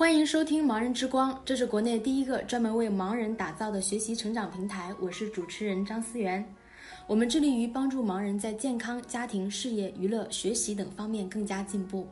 欢迎收听《盲人之光》，这是国内第一个专门为盲人打造的学习成长平台。我是主持人张思源。我们致力于帮助盲人在健康、家庭、事业、娱乐、学习等方面更加进步。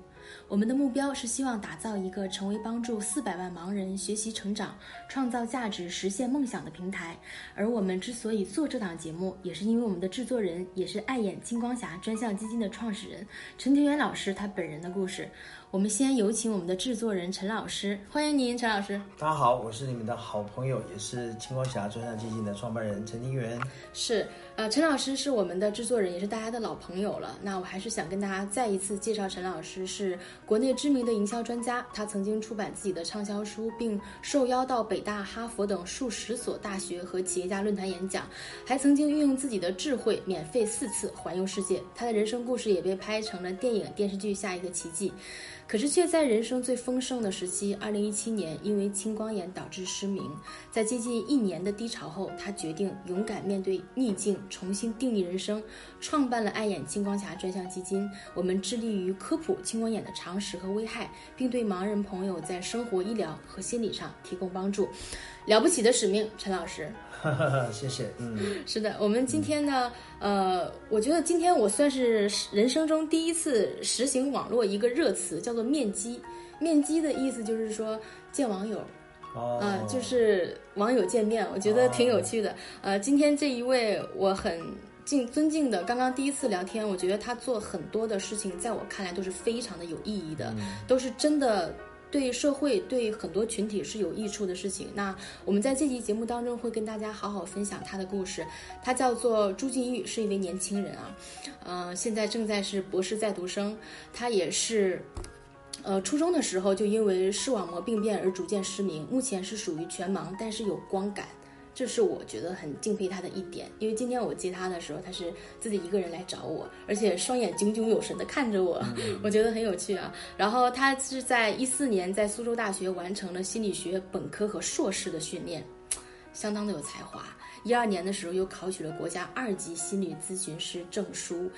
我们的目标是希望打造一个成为帮助四百万盲人学习成长、创造价值、实现梦想的平台。而我们之所以做这档节目，也是因为我们的制作人也是爱眼金光侠专项基金的创始人陈庭元老师他本人的故事。我们先有请我们的制作人陈老师，欢迎您，陈老师。大家好，我是你们的好朋友，也是青光侠专项基金的创办人陈金元。是，呃，陈老师是我们的制作人，也是大家的老朋友了。那我还是想跟大家再一次介绍，陈老师是国内知名的营销专家，他曾经出版自己的畅销书，并受邀到北大、哈佛等数十所大学和企业家论坛演讲，还曾经运用自己的智慧，免费四次环游世界。他的人生故事也被拍成了电影、电视剧《下一个奇迹》。可是却在人生最丰盛的时期，二零一七年因为青光眼导致失明，在接近一年的低潮后，他决定勇敢面对逆境，重新定义人生，创办了爱眼青光侠专项基金。我们致力于科普青光眼的常识和危害，并对盲人朋友在生活、医疗和心理上提供帮助。了不起的使命，陈老师。谢谢。嗯，是的，我们今天呢，呃，我觉得今天我算是人生中第一次实行网络一个热词，叫做面基。面基的意思就是说见网友，哦，就是网友见面，我觉得挺有趣的。呃，今天这一位我很敬尊敬的，刚刚第一次聊天，我觉得他做很多的事情，在我看来都是非常的有意义的，都是真的。对社会、对很多群体是有益处的事情。那我们在这期节目当中会跟大家好好分享他的故事。他叫做朱进玉，是一位年轻人啊，呃，现在正在是博士在读生。他也是，呃，初中的时候就因为视网膜病变而逐渐失明，目前是属于全盲，但是有光感。这是我觉得很敬佩他的一点，因为今天我接他的时候，他是自己一个人来找我，而且双眼炯炯有神的看着我，我觉得很有趣啊。然后他是在一四年在苏州大学完成了心理学本科和硕士的训练，相当的有才华。一二年的时候又考取了国家二级心理咨询师证书，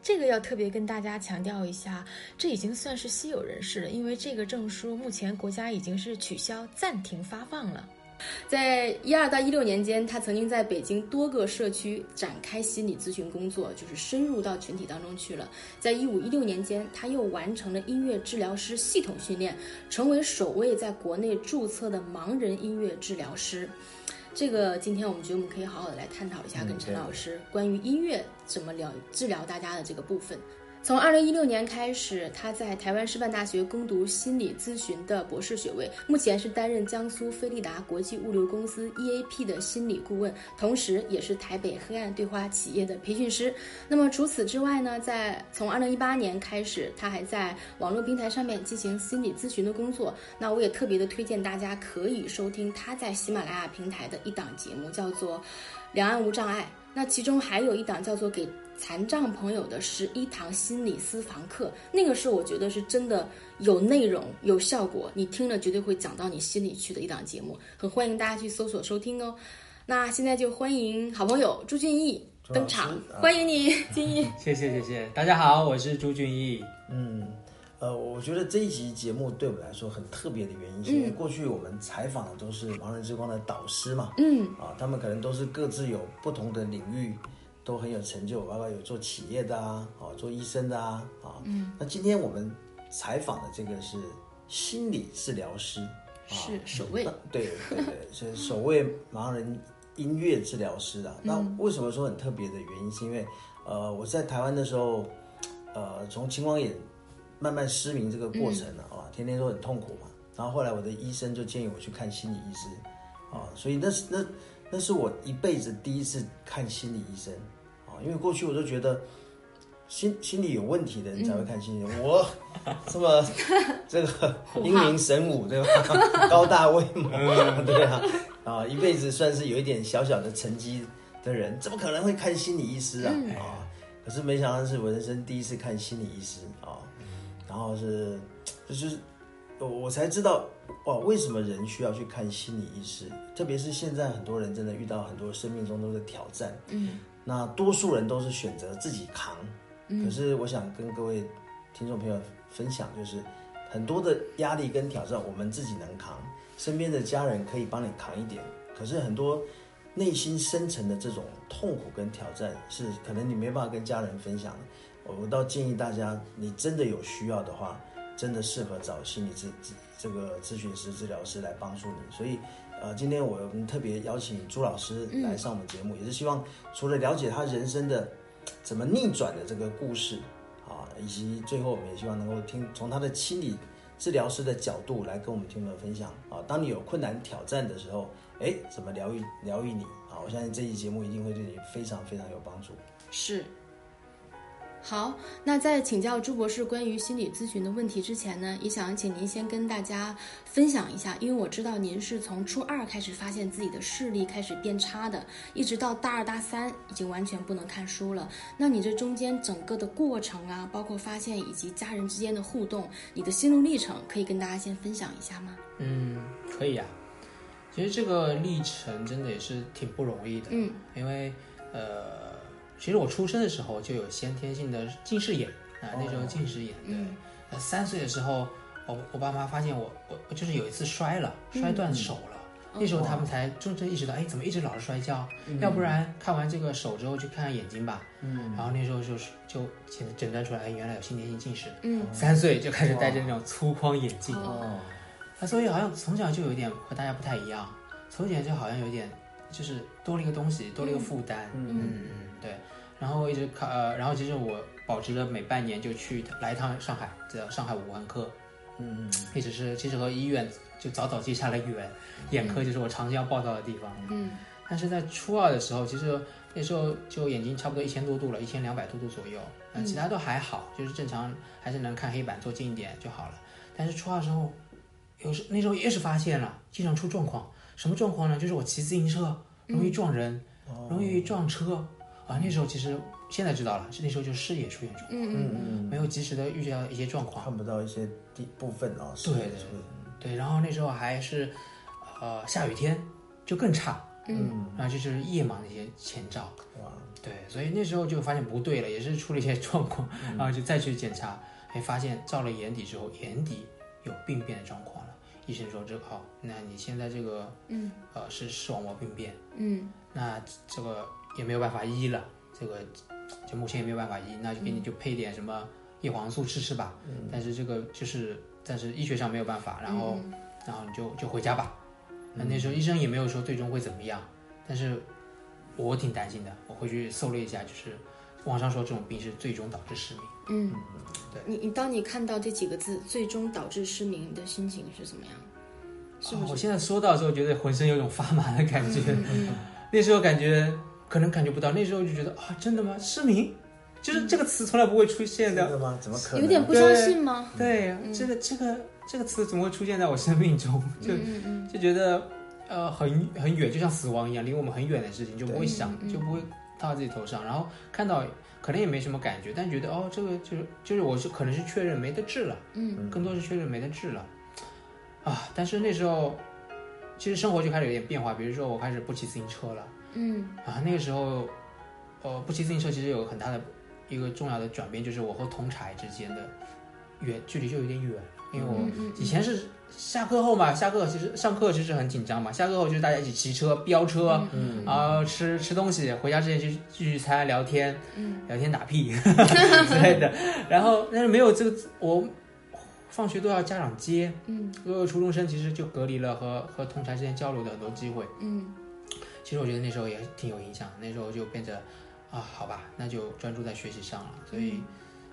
这个要特别跟大家强调一下，这已经算是稀有人士了，因为这个证书目前国家已经是取消暂停发放了。在一二到一六年间，他曾经在北京多个社区展开心理咨询工作，就是深入到群体当中去了。在一五一六年间，他又完成了音乐治疗师系统训练，成为首位在国内注册的盲人音乐治疗师。这个今天我们觉得我们可以好好的来探讨一下，跟陈老师关于音乐怎么疗治疗大家的这个部分。从二零一六年开始，他在台湾师范大学攻读心理咨询的博士学位，目前是担任江苏飞利达国际物流公司 EAP 的心理顾问，同时也是台北黑暗对话企业的培训师。那么除此之外呢，在从二零一八年开始，他还在网络平台上面进行心理咨询的工作。那我也特别的推荐大家可以收听他在喜马拉雅平台的一档节目，叫做《两岸无障碍》。那其中还有一档叫做《给残障朋友的十一堂心理私房课》，那个是我觉得是真的有内容、有效果，你听了绝对会讲到你心里去的一档节目，很欢迎大家去搜索收听哦。那现在就欢迎好朋友朱俊义登场，欢迎你，俊义。谢谢谢谢，大家好，我是朱俊义。嗯，呃，我觉得这一集节目对我们来说很特别的原因，是因为过去我们采访的都是盲人之光的导师嘛，嗯，啊，他们可能都是各自有不同的领域。都很有成就，包括有做企业的啊，哦，做医生的啊，啊，嗯，那今天我们采访的这个是心理治疗师，是首位，对对对，是首位盲人音乐治疗师啊。那为什么说很特别的原因，是因为呃，我在台湾的时候，呃，从青光眼慢慢失明这个过程呢，啊，天天都很痛苦嘛。然后后来我的医生就建议我去看心理医师，啊，所以那是那。那是我一辈子第一次看心理医生，啊，因为过去我都觉得心心理有问题的人才会看心理，我这么 这个英明神武对吧？高大威猛，对啊，啊，一辈子算是有一点小小的成绩的人，怎么可能会看心理医师啊？啊，可是没想到是我人生第一次看心理医师啊，然后是就是我我才知道。哇，为什么人需要去看心理医师？特别是现在很多人真的遇到很多生命中都是挑战，嗯，那多数人都是选择自己扛，可是我想跟各位听众朋友分享，就是很多的压力跟挑战我们自己能扛，身边的家人可以帮你扛一点，可是很多内心深层的这种痛苦跟挑战是可能你没办法跟家人分享的。我我倒建议大家，你真的有需要的话，真的适合找心理咨咨这个咨询师、治疗师来帮助你。所以，呃，今天我们特别邀请朱老师来上我们节目，也是希望除了了解他人生的怎么逆转的这个故事啊，以及最后我们也希望能够听从他的心理治疗师的角度来跟我们听众分享啊，当你有困难挑战的时候，哎，怎么疗愈疗愈你啊？我相信这期节目一定会对你非常非常有帮助。是。好，那在请教朱博士关于心理咨询的问题之前呢，也想请您先跟大家分享一下，因为我知道您是从初二开始发现自己的视力开始变差的，一直到大二大三已经完全不能看书了。那你这中间整个的过程啊，包括发现以及家人之间的互动，你的心路历程，可以跟大家先分享一下吗？嗯，可以啊。其实这个历程真的也是挺不容易的，嗯，因为呃。其实我出生的时候就有先天性的近视眼啊，那时候近视眼。对，呃三岁的时候，我我爸妈发现我我就是有一次摔了，摔断手了。那时候他们才真正意识到，哎，怎么一直老是摔跤？要不然看完这个手之后去看看眼睛吧。嗯。然后那时候就是就诊诊断出来，哎，原来有先天性近视。嗯。三岁就开始戴着那种粗框眼镜。哦。啊，所以好像从小就有点和大家不太一样，从小就好像有点就是多了一个东西，多了一个负担。嗯嗯嗯。对，然后一直看，呃，然后其实我保持着每半年就去来一趟上海，叫上海五官科，嗯嗯，一直是其实和医院就早早接下了缘，眼科就是我长期要报道的地方，嗯，但是在初二的时候，其实那时候就眼睛差不多一千多度了，一千两百多度左右，嗯其他都还好，就是正常还是能看黑板，坐近一点就好了。但是初二时候，有时那时候也是发现了，经常出状况，什么状况呢？就是我骑自行车容易撞人，容易撞车。啊，那时候其实现在知道了，是那时候就视野出现状况，嗯嗯嗯，没有及时的预见到一些状况，看不到一些地部分啊，对对对，然后那时候还是，呃，下雨天就更差，嗯，然后就是夜盲的一些前兆，哇，对，所以那时候就发现不对了，也是出了一些状况，然后就再去检查，哎，发现照了眼底之后，眼底有病变的状况了，医生说这个好，那你现在这个，嗯，呃，是视网膜病变，嗯，那这个。也没有办法医了，这个就目前也没有办法医，那就给你就配点什么叶黄素吃吃吧。嗯。但是这个就是暂时医学上没有办法，然后然后你就就回家吧。那那时候医生也没有说最终会怎么样，但是我挺担心的。我回去搜了一下，就是网上说这种病是最终导致失明。嗯。对。你你当你看到这几个字“最终导致失明”的心情是怎么样？是我现在说到之后，觉得浑身有种发麻的感觉。嗯。那时候感觉。可能感觉不到，那时候就觉得啊，真的吗？失明，就是这个词从来不会出现的。真的吗？怎么可能？有点不相信吗？对，这个这个这个词怎么会出现在我生命中？就就觉得呃很很远，就像死亡一样，离我们很远的事情就不会想，就不会套在自己头上。然后看到可能也没什么感觉，但觉得哦，这个就是就是我是可能是确认没得治了，嗯，更多是确认没得治了啊。但是那时候其实生活就开始有点变化，比如说我开始不骑自行车了。嗯。啊，那个时候，呃，不骑自行车其实有很大的一个重要的转变，就是我和同柴之间的远距离就有点远，因为我以前是下课后嘛，下课其实上课其实很紧张嘛，下课后就是大家一起骑车飙车，嗯，然后吃吃东西，回家之前就聚餐聊天，嗯，聊天打屁 之类的，然后但是没有这个我放学都要家长接，嗯，所有初中生其实就隔离了和和同柴之间交流的很多机会，嗯。其实我觉得那时候也挺有影响，那时候就变得，啊，好吧，那就专注在学习上了，所以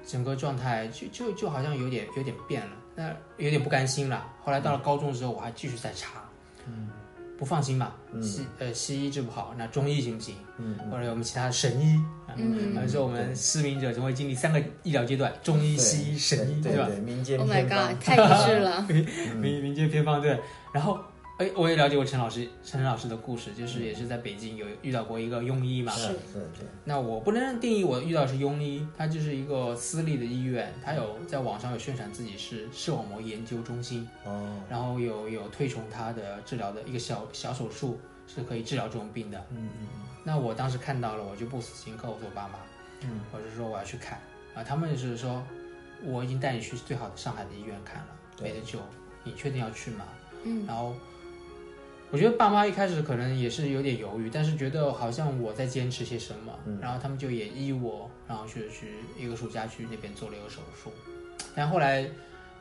整个状态就就就好像有点有点变了，那有点不甘心了。后来到了高中的时候，我还继续在查，嗯，不放心嘛，西呃西医治不好，那中医行不行？嗯，或者我们其他的神医，嗯，还是我们失明者总会经历三个医疗阶段，中医、西医、神医，对吧？民间，Oh my god，太一致了，民民间偏方对，然后。哎，我也了解过陈老师，陈老师的故事，就是也是在北京有遇到过一个庸医嘛。是是是。那我不能定义我遇到是庸医，他就是一个私立的医院，他有在网上有宣传自己是视网膜研究中心。哦。然后有有推崇他的治疗的一个小小手术是可以治疗这种病的。嗯嗯嗯。那我当时看到了，我就不死心，告诉我爸妈。嗯。我是说我要去看啊，他们是说我已经带你去最好的上海的医院看了。没得救，你确定要去吗？嗯，然后我觉得爸妈一开始可能也是有点犹豫，但是觉得好像我在坚持些什么，然后他们就也依我，然后去去一个暑假去那边做了一个手术，但后来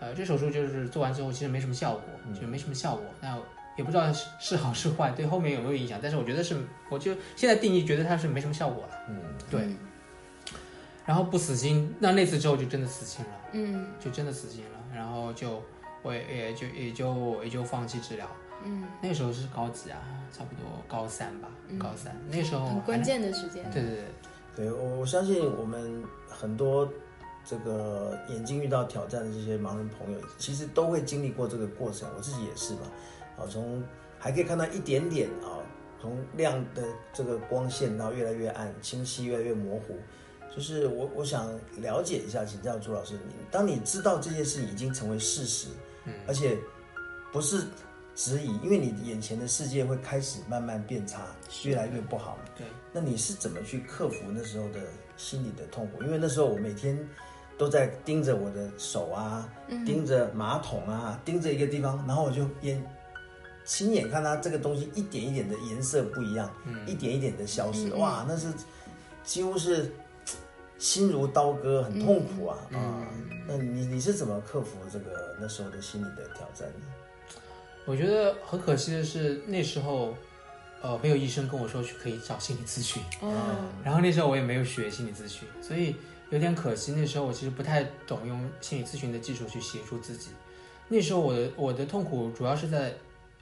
呃这手术就是做完之后其实没什么效果，就没什么效果，那也不知道是是好是坏，对后面有没有影响，但是我觉得是，我就现在定义觉得它是没什么效果了，嗯，对。然后不死心，那那次之后就真的死心了，嗯，就真的死心了，然后就我也也就也就也就放弃治疗。嗯，那时候是高几啊？差不多高三吧，高三那时候很关键的时间。对对对，对我我相信我们很多这个眼睛遇到挑战的这些盲人朋友，其实都会经历过这个过程，我自己也是嘛。啊，从还可以看到一点点啊，从亮的这个光线到越来越暗，清晰越来越模糊。就是我我想了解一下，请教朱老师，你当你知道这件事已经成为事实，嗯，而且不是质疑，因为你眼前的世界会开始慢慢变差，越来越不好。对，那你是怎么去克服那时候的心理的痛苦？因为那时候我每天都在盯着我的手啊，盯着马桶啊，盯着一个地方，然后我就眼亲眼看它这个东西一点一点的颜色不一样，一点一点的消失，哇，那是几乎是。心如刀割，很痛苦啊啊！那你你是怎么克服这个那时候的心理的挑战呢？我觉得很可惜的是，那时候呃没有医生跟我说去可以找心理咨询哦。然后那时候我也没有学心理咨询，所以有点可惜。那时候我其实不太懂用心理咨询的技术去协助自己。那时候我的我的痛苦主要是在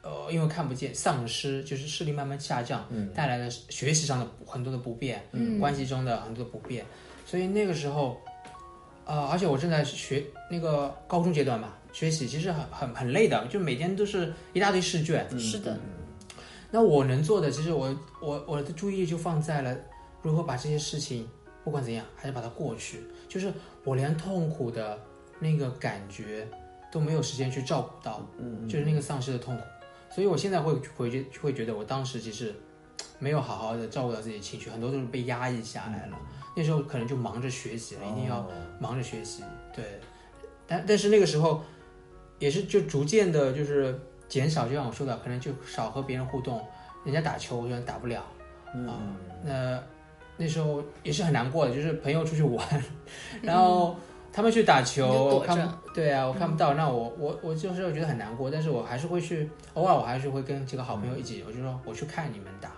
呃因为看不见丧失，就是视力慢慢下降带来的学习上的很多的不便，关系中的很多的不便。所以那个时候，呃，而且我正在学那个高中阶段嘛，学习其实很很很累的，就每天都是一大堆试卷。是的。那我能做的，其实我我我的注意力就放在了如何把这些事情，不管怎样，还是把它过去。就是我连痛苦的那个感觉都没有时间去照顾到，嗯，就是那个丧失的痛苦。所以我现在会回去会觉得，我当时其实没有好好的照顾到自己的情绪，很多都是被压抑下来了。那时候可能就忙着学习了，一定要忙着学习。对，但但是那个时候也是就逐渐的，就是减少，就像我说的，可能就少和别人互动。人家打球，我就打不了啊。那那时候也是很难过的，就是朋友出去玩，然后他们去打球，我看对啊，我看不到。那我我我就是觉得很难过，但是我还是会去，偶尔我还是会跟几个好朋友一起，我就说我去看你们打，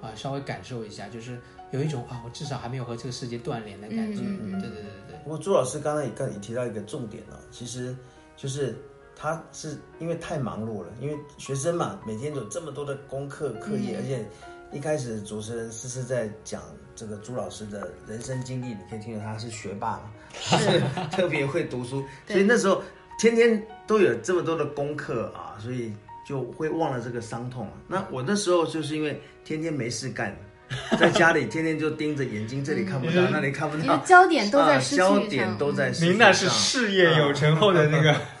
啊，稍微感受一下，就是。有一种啊，我至少还没有和这个世界断联的感觉。对对对对对。不过朱老师刚才也刚也提到一个重点了，其实就是他是因为太忙碌了，因为学生嘛，每天有这么多的功课课业，而且一开始主持人思思在讲这个朱老师的人生经历，你可以听到他是学霸嘛，他 是特别会读书，所以那时候天天都有这么多的功课啊，所以就会忘了这个伤痛。那我那时候就是因为天天没事干。在家里天天就盯着眼睛，这里看不到，那里看不到，焦点都在失焦点都在。您那是事业有成后的那个。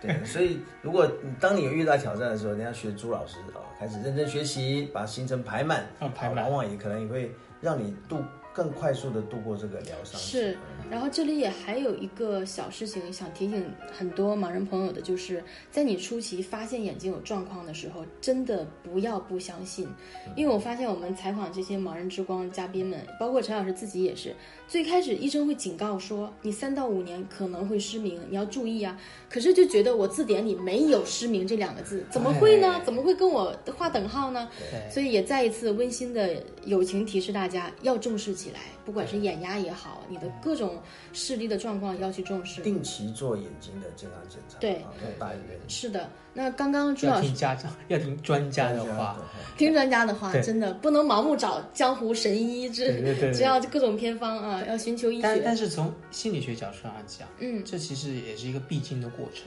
对，所以如果当你有遇到挑战的时候，你要学朱老师啊，开始认真学习，把行程排满，排满，往往也可能也会让你度。更快速的度过这个疗伤。是，然后这里也还有一个小事情想提醒很多盲人朋友的，就是在你初期发现眼睛有状况的时候，真的不要不相信，因为我发现我们采访这些盲人之光嘉宾们，包括陈老师自己也是，最开始医生会警告说你三到五年可能会失明，你要注意啊，可是就觉得我字典里没有失明这两个字，怎么会呢？怎么会跟我划等号呢？所以也再一次温馨的友情提示大家要重视。起来，不管是眼压也好，你的各种视力的状况要去重视，定期做眼睛的健康检查。对，大医院。是的，那刚刚朱老师听家长要听专家的话，听专家的话，真的不能盲目找江湖神医，这只要各种偏方啊，要寻求医学。但但是从心理学角度上讲，嗯，这其实也是一个必经的过程。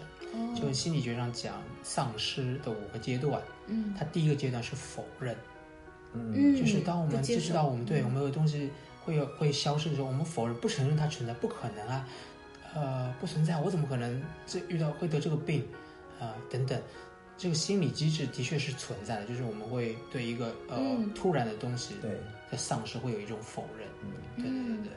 就心理学上讲，丧失的五个阶段，嗯，它第一个阶段是否认。嗯，就是当我们知知道我们对我们有东西会有会消失的时候，我们否认不承认它存在，不可能啊，呃，不存在，我怎么可能这遇到会得这个病啊等等，这个心理机制的确是存在的，就是我们会对一个呃突然的东西对的丧失会有一种否认，对对对对。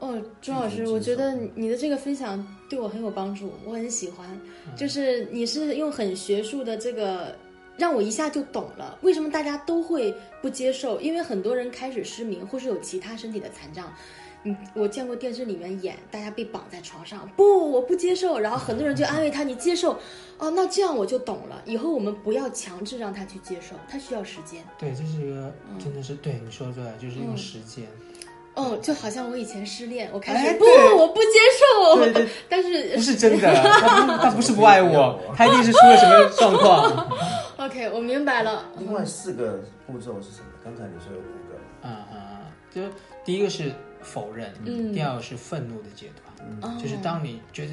哦，朱老师，我觉得你的这个分享对我很有帮助，我很喜欢。就是你是用很学术的这个，让我一下就懂了为什么大家都会不接受，因为很多人开始失明或是有其他身体的残障。嗯，我见过电视里面演，大家被绑在床上，不，我不接受。然后很多人就安慰他，你接受，哦，那这样我就懂了。以后我们不要强制让他去接受，他需要时间。对，这是一个，真的是对你说的对，就是一个时间。哦，就好像我以前失恋，我开始不，我不接受。对对，但是不是真的，他不是不爱我，他一定是出了什么状况。OK，我明白了。另外四个步骤是什么？刚才你说有五个。嗯嗯嗯，就第一个是。否认，第二个是愤怒的阶段，就是当你觉得，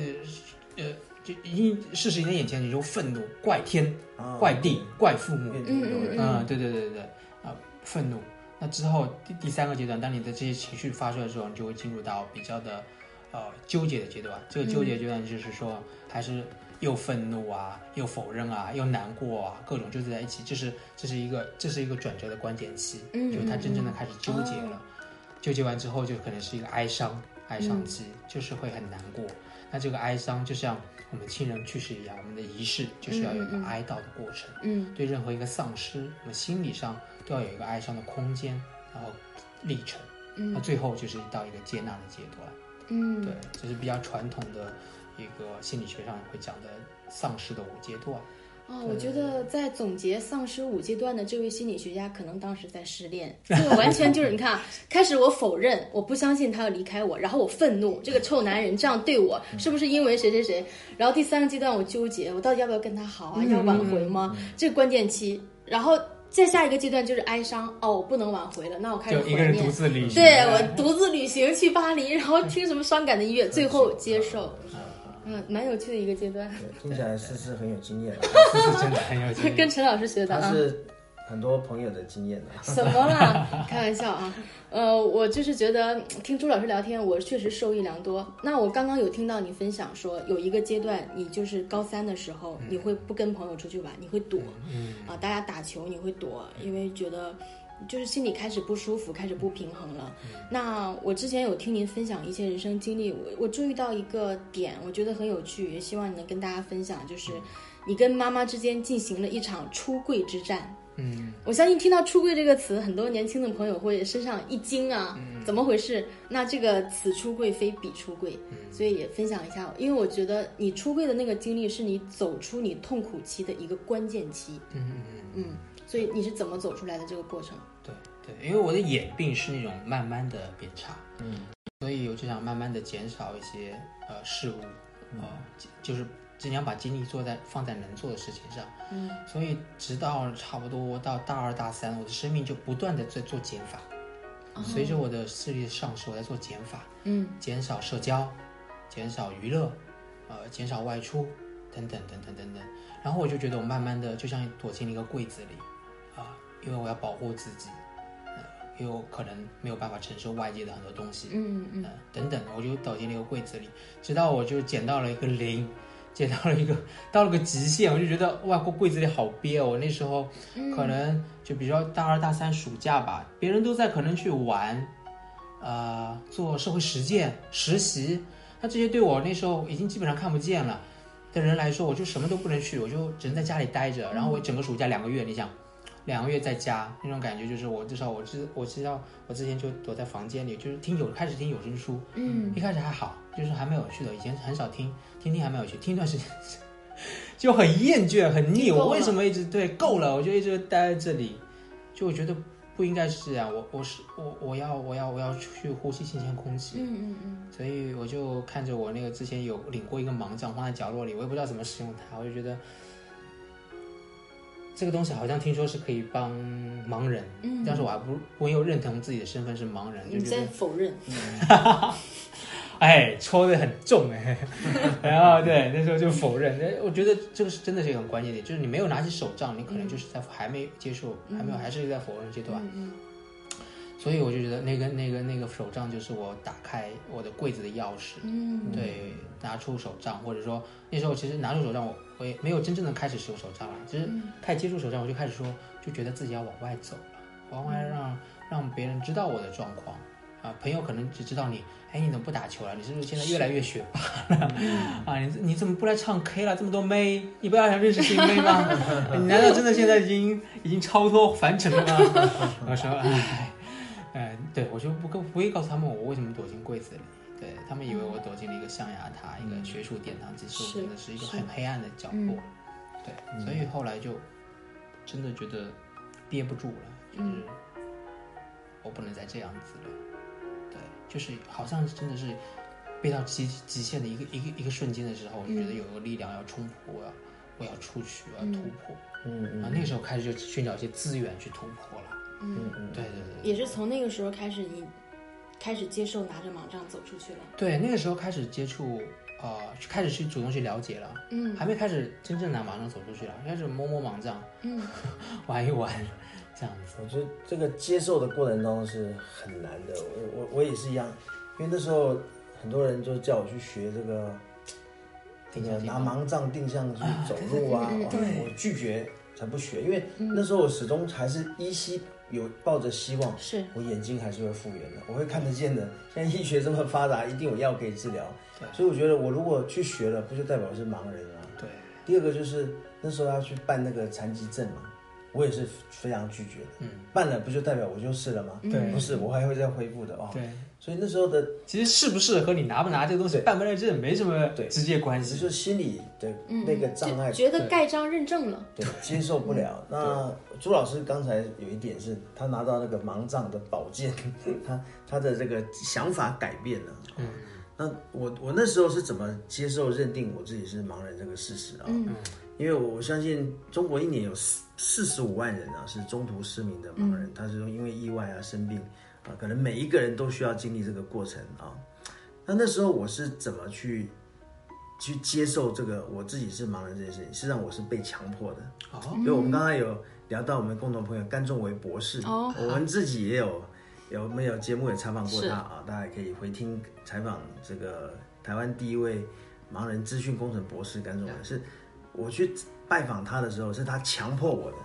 呃，就已经事实已在眼前，你就愤怒，怪天，怪地，怪父母，嗯，对对对对对，啊，愤怒。那之后第第三个阶段，当你的这些情绪发出来的时候，你就会进入到比较的，呃，纠结的阶段。这个纠结阶段就是说，还是又愤怒啊，又否认啊，又难过啊，各种纠结在一起。这是这是一个这是一个转折的关键期，就是他真正的开始纠结了。纠结完之后，就可能是一个哀伤，哀伤期，就是会很难过。那这个哀伤就像我们亲人去世一样，我们的仪式就是要有一个哀悼的过程。嗯，对任何一个丧失，我们心理上都要有一个哀伤的空间，然后历程。嗯，那最后就是到一个接纳的阶段。嗯，对，这是比较传统的一个心理学上会讲的丧失的五阶段。哦，我觉得在总结丧失五阶段的这位心理学家，可能当时在失恋。这个完全就是你看，开始我否认，我不相信他要离开我，然后我愤怒，这个臭男人这样对我，是不是因为谁谁谁？然后第三个阶段我纠结，我到底要不要跟他好啊？要挽回吗？这个关键期，然后再下一个阶段就是哀伤。哦，我不能挽回了，那我开始一个人独自旅行，对我独自旅行去巴黎，然后听什么伤感的音乐，最后接受。嗯，蛮有趣的一个阶段。听起来思思很有经验，思 思真的很有经验。跟陈老师学的啊。他是很多朋友的经验的。什么啦？开玩笑啊。呃，我就是觉得听朱老师聊天，我确实受益良多。那我刚刚有听到你分享说，有一个阶段，你就是高三的时候，你会不跟朋友出去玩，你会躲。嗯。啊，大家打球你会躲，因为觉得。就是心里开始不舒服，开始不平衡了。那我之前有听您分享一些人生经历，我我注意到一个点，我觉得很有趣，也希望你能跟大家分享，就是你跟妈妈之间进行了一场出柜之战。嗯，我相信听到“出柜”这个词，很多年轻的朋友会身上一惊啊，怎么回事？那这个此出柜非彼出柜，所以也分享一下，因为我觉得你出柜的那个经历是你走出你痛苦期的一个关键期。嗯嗯嗯，所以你是怎么走出来的这个过程？对对，因为我的眼病是那种慢慢的变差，嗯，所以我就想慢慢的减少一些呃事物，呃，就是尽量把精力做在放在能做的事情上，嗯，所以直到差不多到大二大三，我的生命就不断的在做减法，随着我的视力的上升，我在做减法，嗯，减少社交，减少娱乐，呃，减少外出，等等等等等等，然后我就觉得我慢慢的就像躲进了一个柜子里。啊因为我要保护自己，呃，又可能没有办法承受外界的很多东西，嗯嗯，等等，我就倒进那个柜子里，直到我就捡到了一个零，捡到了一个到了个极限，我就觉得哇，过柜子里好憋哦。我那时候可能就比较大二大三暑假吧，别人都在可能去玩，呃，做社会实践实习，那这些对我那时候已经基本上看不见了的人来说，我就什么都不能去，我就只能在家里待着，然后我整个暑假两个月，你想。两个月在家那种感觉，就是我至少我知我知道，我之前就躲在房间里，就是听有开始听有声书，嗯，一开始还好，就是还没有去的，以前很少听，听听还没有去，听一段时间。就很厌倦很腻，我为什么一直对够了，我就一直待在这里，就我觉得不应该是这样，我我是我我要我要我要去呼吸新鲜空气，嗯嗯嗯，所以我就看着我那个之前有领过一个盲杖放在角落里，我也不知道怎么使用它，我就觉得。这个东西好像听说是可以帮盲人，嗯，但是我还不不没有认同自己的身份是盲人，你在否认，哎，戳的很重哎，然后对那时候就否认，那我觉得这个是真的是一个很关键点，就是你没有拿起手杖，你可能就是在还没接受，还没有还是在否认阶段，嗯，所以我就觉得那个那个那个手杖就是我打开我的柜子的钥匙，嗯，对，拿出手杖或者说那时候其实拿出手杖我。我也没有真正的开始使用手杖了，只是开始接触手杖，我就开始说，就觉得自己要往外走了，往外让让别人知道我的状况，啊，朋友可能只知道你，哎，你怎么不打球了？你是不是现在越来越学霸了？啊，你你怎么不来唱 K 了？这么多妹，你不要想认识新妹吗？你难道真的现在已经已经超脱凡尘了吗？我说，哎，哎，对我就不跟不会告诉他们我为什么躲进柜子里。对他们以为我躲进了一个象牙塔，一个学术殿堂，其实我真的是一个很黑暗的角落。对，所以后来就真的觉得憋不住了，就是我不能再这样子了。对，就是好像真的是憋到极极限的一个一个一个瞬间的时候，我就觉得有个力量要冲破，我要我要出去，我要突破。嗯嗯。啊，那个时候开始就寻找一些资源去突破了。嗯嗯。对对对。也是从那个时候开始，你。开始接受拿着盲杖走出去了。对，那个时候开始接触，呃，开始去主动去了解了。嗯，还没开始真正拿盲杖走出去了，开始摸摸盲杖，嗯，玩一玩，这样子。我觉得这个接受的过程当中是很难的。我我我也是一样，因为那时候很多人就叫我去学这个，这个拿盲杖定向去走路啊，我拒绝才不学，因为那时候我始终还是依稀。有抱着希望，是我眼睛还是会复原的，我会看得见的。现在医学这么发达，一定有药可以治疗。所以我觉得，我如果去学了，不就代表是盲人吗？对。第二个就是那时候要去办那个残疾证嘛，我也是非常拒绝的。嗯。办了不就代表我就是了吗？对。不是，我还会再恢复的哦。对。所以那时候的其实是不是和你拿不拿这个东西办不办证没什么直接关系，就是心理的那个障碍，觉得盖章认证了，对，接受不了。那朱老师刚才有一点是，他拿到那个盲杖的宝剑，他他的这个想法改变了。嗯，那我我那时候是怎么接受认定我自己是盲人这个事实啊？嗯，因为我相信中国一年有四四十五万人啊是中途失明的盲人，他是因为意外啊生病。啊，可能每一个人都需要经历这个过程啊。那那时候我是怎么去去接受这个我自己是盲人这件事情？实际上我是被强迫的。哦，因为我们刚才有聊到我们共同朋友甘仲维博士，哦，我们自己也有有没有节目也采访过他啊？大家可以回听采访这个台湾第一位盲人资讯工程博士甘仲维。是我去拜访他的时候，是他强迫我的。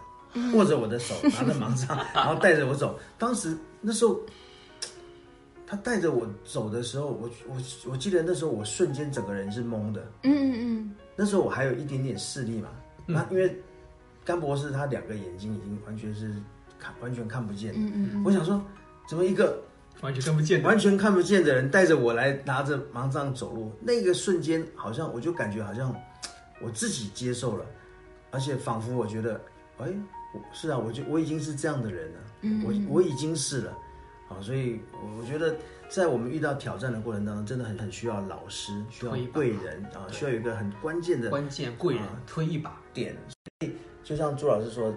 握着我的手，拿着盲杖，然后带着我走。当时那时候，他带着我走的时候，我我我记得那时候我瞬间整个人是懵的。嗯嗯嗯。那时候我还有一点点视力嘛，那因为甘博士他两个眼睛已经完全是看完全看不见。嗯嗯。我想说，怎么一个完全看不见、完全看不见的人带着我来拿着盲杖走路？那个瞬间，好像我就感觉好像我自己接受了，而且仿佛我觉得，哎。是啊，我就我已经是这样的人了，我我已经是了，好，所以我我觉得在我们遇到挑战的过程当中，真的很很需要老师，需要贵人啊，需要有一个很关键的关键贵人推一把点。所以就像朱老师说，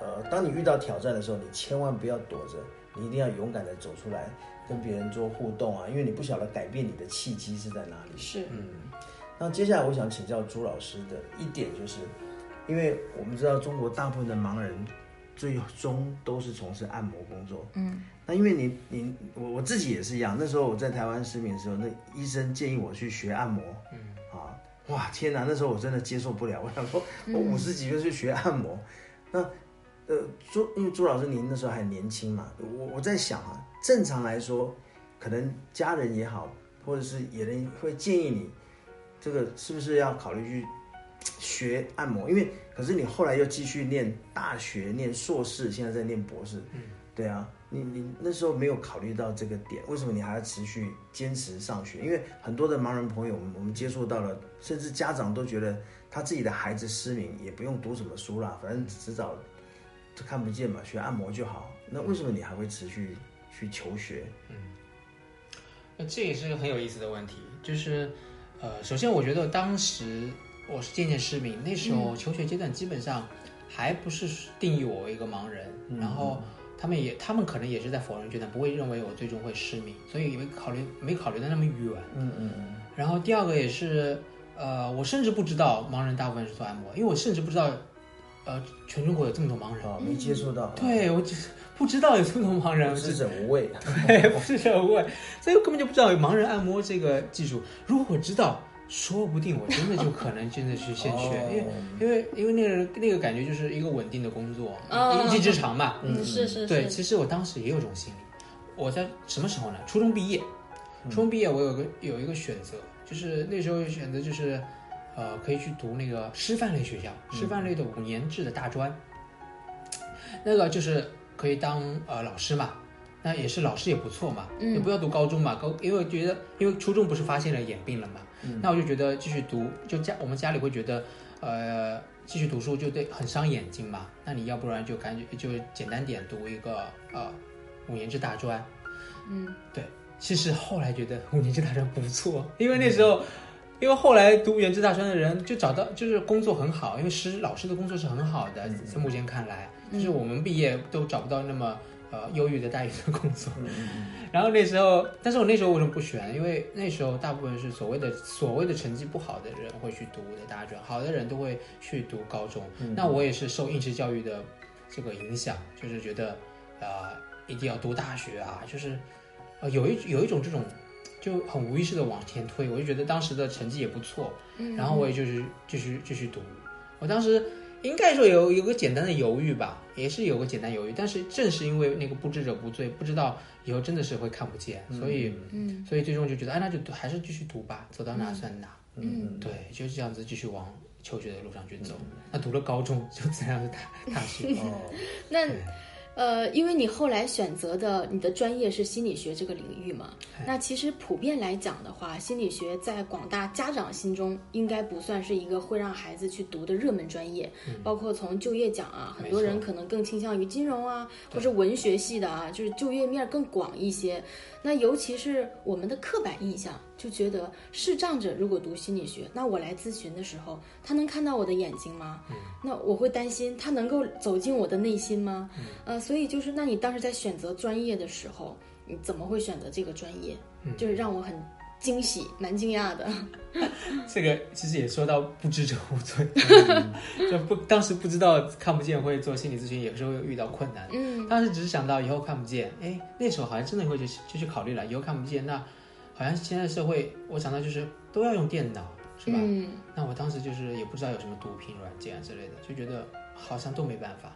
呃，当你遇到挑战的时候，你千万不要躲着，你一定要勇敢的走出来，跟别人做互动啊，因为你不晓得改变你的契机是在哪里。是，嗯。那接下来我想请教朱老师的一点就是。因为我们知道中国大部分的盲人最终都是从事按摩工作。嗯，那因为你你我我自己也是一样，那时候我在台湾失眠的时候，那医生建议我去学按摩。嗯，啊，哇，天哪，那时候我真的接受不了。我想说，我五十几岁去学按摩，那呃朱因为朱老师您那时候还年轻嘛，我我在想啊，正常来说，可能家人也好，或者是有人会建议你，这个是不是要考虑去？学按摩，因为可是你后来又继续念大学、念硕士，现在在念博士。嗯，对啊，你你那时候没有考虑到这个点，为什么你还要持续坚持上学？因为很多的盲人朋友，我们我们接触到了，甚至家长都觉得他自己的孩子失明，也不用读什么书啦，反正迟早就看不见嘛，学按摩就好。那为什么你还会持续去求学？嗯，那这也是个很有意思的问题，就是呃，首先我觉得当时。我是渐渐失明，那时候求学阶段基本上还不是定义我为一个盲人，然后他们也他们可能也是在否认阶段，不会认为我最终会失明，所以没考虑没考虑的那么远。嗯嗯嗯。然后第二个也是，呃，我甚至不知道盲人大部分是做按摩，因为我甚至不知道，呃，全中国有这么多盲人，哦没接触到。对，我只不知道有这么多盲人，知者无畏。对，不知者无畏，所以我根本就不知道有盲人按摩这个技术。如果知道。说不定我真的就可能真的去先学，因为因为因为那个那个感觉就是一个稳定的工作，一技之长嘛。嗯，是是。对，其实我当时也有这种心理，我在什么时候呢？初中毕业，初中毕业我有个有一个选择，就是那时候选择就是，呃，可以去读那个师范类学校，师范类的五年制的大专，那个就是可以当呃老师嘛。那也是老师也不错嘛，嗯。也不要读高中嘛，高因为我觉得因为初中不是发现了眼病了嘛，那我就觉得继续读，就家我们家里会觉得，呃，继续读书就对很伤眼睛嘛，那你要不然就感觉就简单点读一个呃五年制大专，嗯，对，其实后来觉得五年制大专不错，因为那时候，因为后来读五年制大专的人就找到就是工作很好，因为师老师的工作是很好的，在目前看来，就是我们毕业都找不到那么呃优越的待遇的工作。然后那时候，但是我那时候为什么不选？因为那时候大部分是所谓的所谓的成绩不好的人会去读的大专，好的人都会去读高中。那我也是受应试教育的这个影响，就是觉得呃一定要读大学啊，就是呃有一有一种这种就很无意识的往前推，我就觉得当时的成绩也不错，然后我也就是继续继续读。我当时应该说有有个简单的犹豫吧，也是有个简单犹豫，但是正是因为那个不知者不罪，不知道以后真的是会看不见，所以嗯所以最终就觉得，哎，那就读还是继续读吧，走到哪算哪。嗯对，就是这样子继续往求学的路上去走。那读了高中就自然是大大学。哦，那呃，因为你后来选择的你的专业是心理学这个领域嘛，那其实普遍来讲的话，心理学在广大家长心中应该不算是一个会让孩子去读的热门专业。包括从就业讲啊，很多人可能更倾向于金融啊，或者文学系的啊，就是就业面更广一些。那尤其是我们的刻板印象，就觉得视障者如果读心理学，那我来咨询的时候，他能看到我的眼睛吗？那我会担心他能够走进我的内心吗？呃，所以就是，那你当时在选择专业的时候，你怎么会选择这个专业？就是让我很惊喜，蛮惊讶的。这个其实也说到不知者无罪，就不当时不知道看不见会做心理咨询，有时候会遇到困难。嗯当时只是想到以后看不见，哎，那时候好像真的会就就去考虑了，以后看不见，那好像现在社会，我想到就是都要用电脑，是吧？嗯那我当时就是也不知道有什么读屏软件啊之类的，就觉得好像都没办法。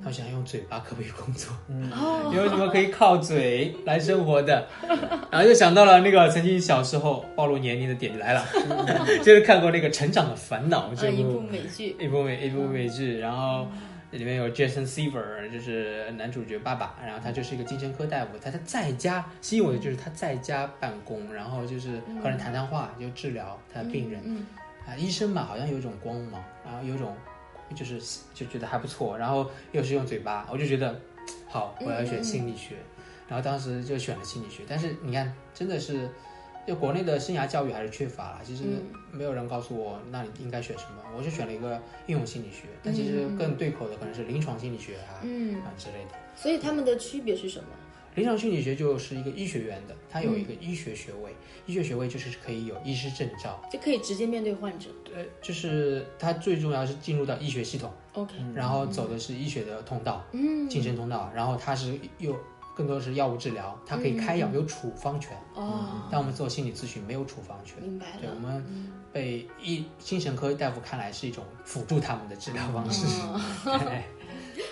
那我想用嘴巴可不可以工作？嗯，有什么可以靠嘴来生活的？然后就想到了那个曾经小时候暴露年龄的点就来了，就是看过那个《成长的烦恼》这呃，一部部美剧。一部美一部美剧，然后里面有 Jason Seaver，就是男主角爸爸，然后他就是一个精神科大夫，他他在家吸引我的就是他在家办公，然后就是和人谈谈话，就治疗他的病人。嗯啊，医生嘛，好像有一种光芒，然后有一种就是就觉得还不错，然后又是用嘴巴，我就觉得好，我要选心理学，然后当时就选了心理学。但是你看，真的是就国内的生涯教育还是缺乏了，其实没有人告诉我那你应该选什么，我就选了一个应用心理学，但其实更对口的可能是临床心理学啊、嗯，啊之类的。所以他们的区别是什么？临床心理学就是一个医学院的，它有一个医学学位，医学学位就是可以有医师证照。就可以直接面对患者。对，就是它最重要是进入到医学系统，OK，然后走的是医学的通道，嗯，晋升通道，然后它是有更多的是药物治疗，它可以开药，有处方权。哦，但我们做心理咨询没有处方权，明白了。对我们被一精神科大夫看来是一种辅助他们的治疗方式。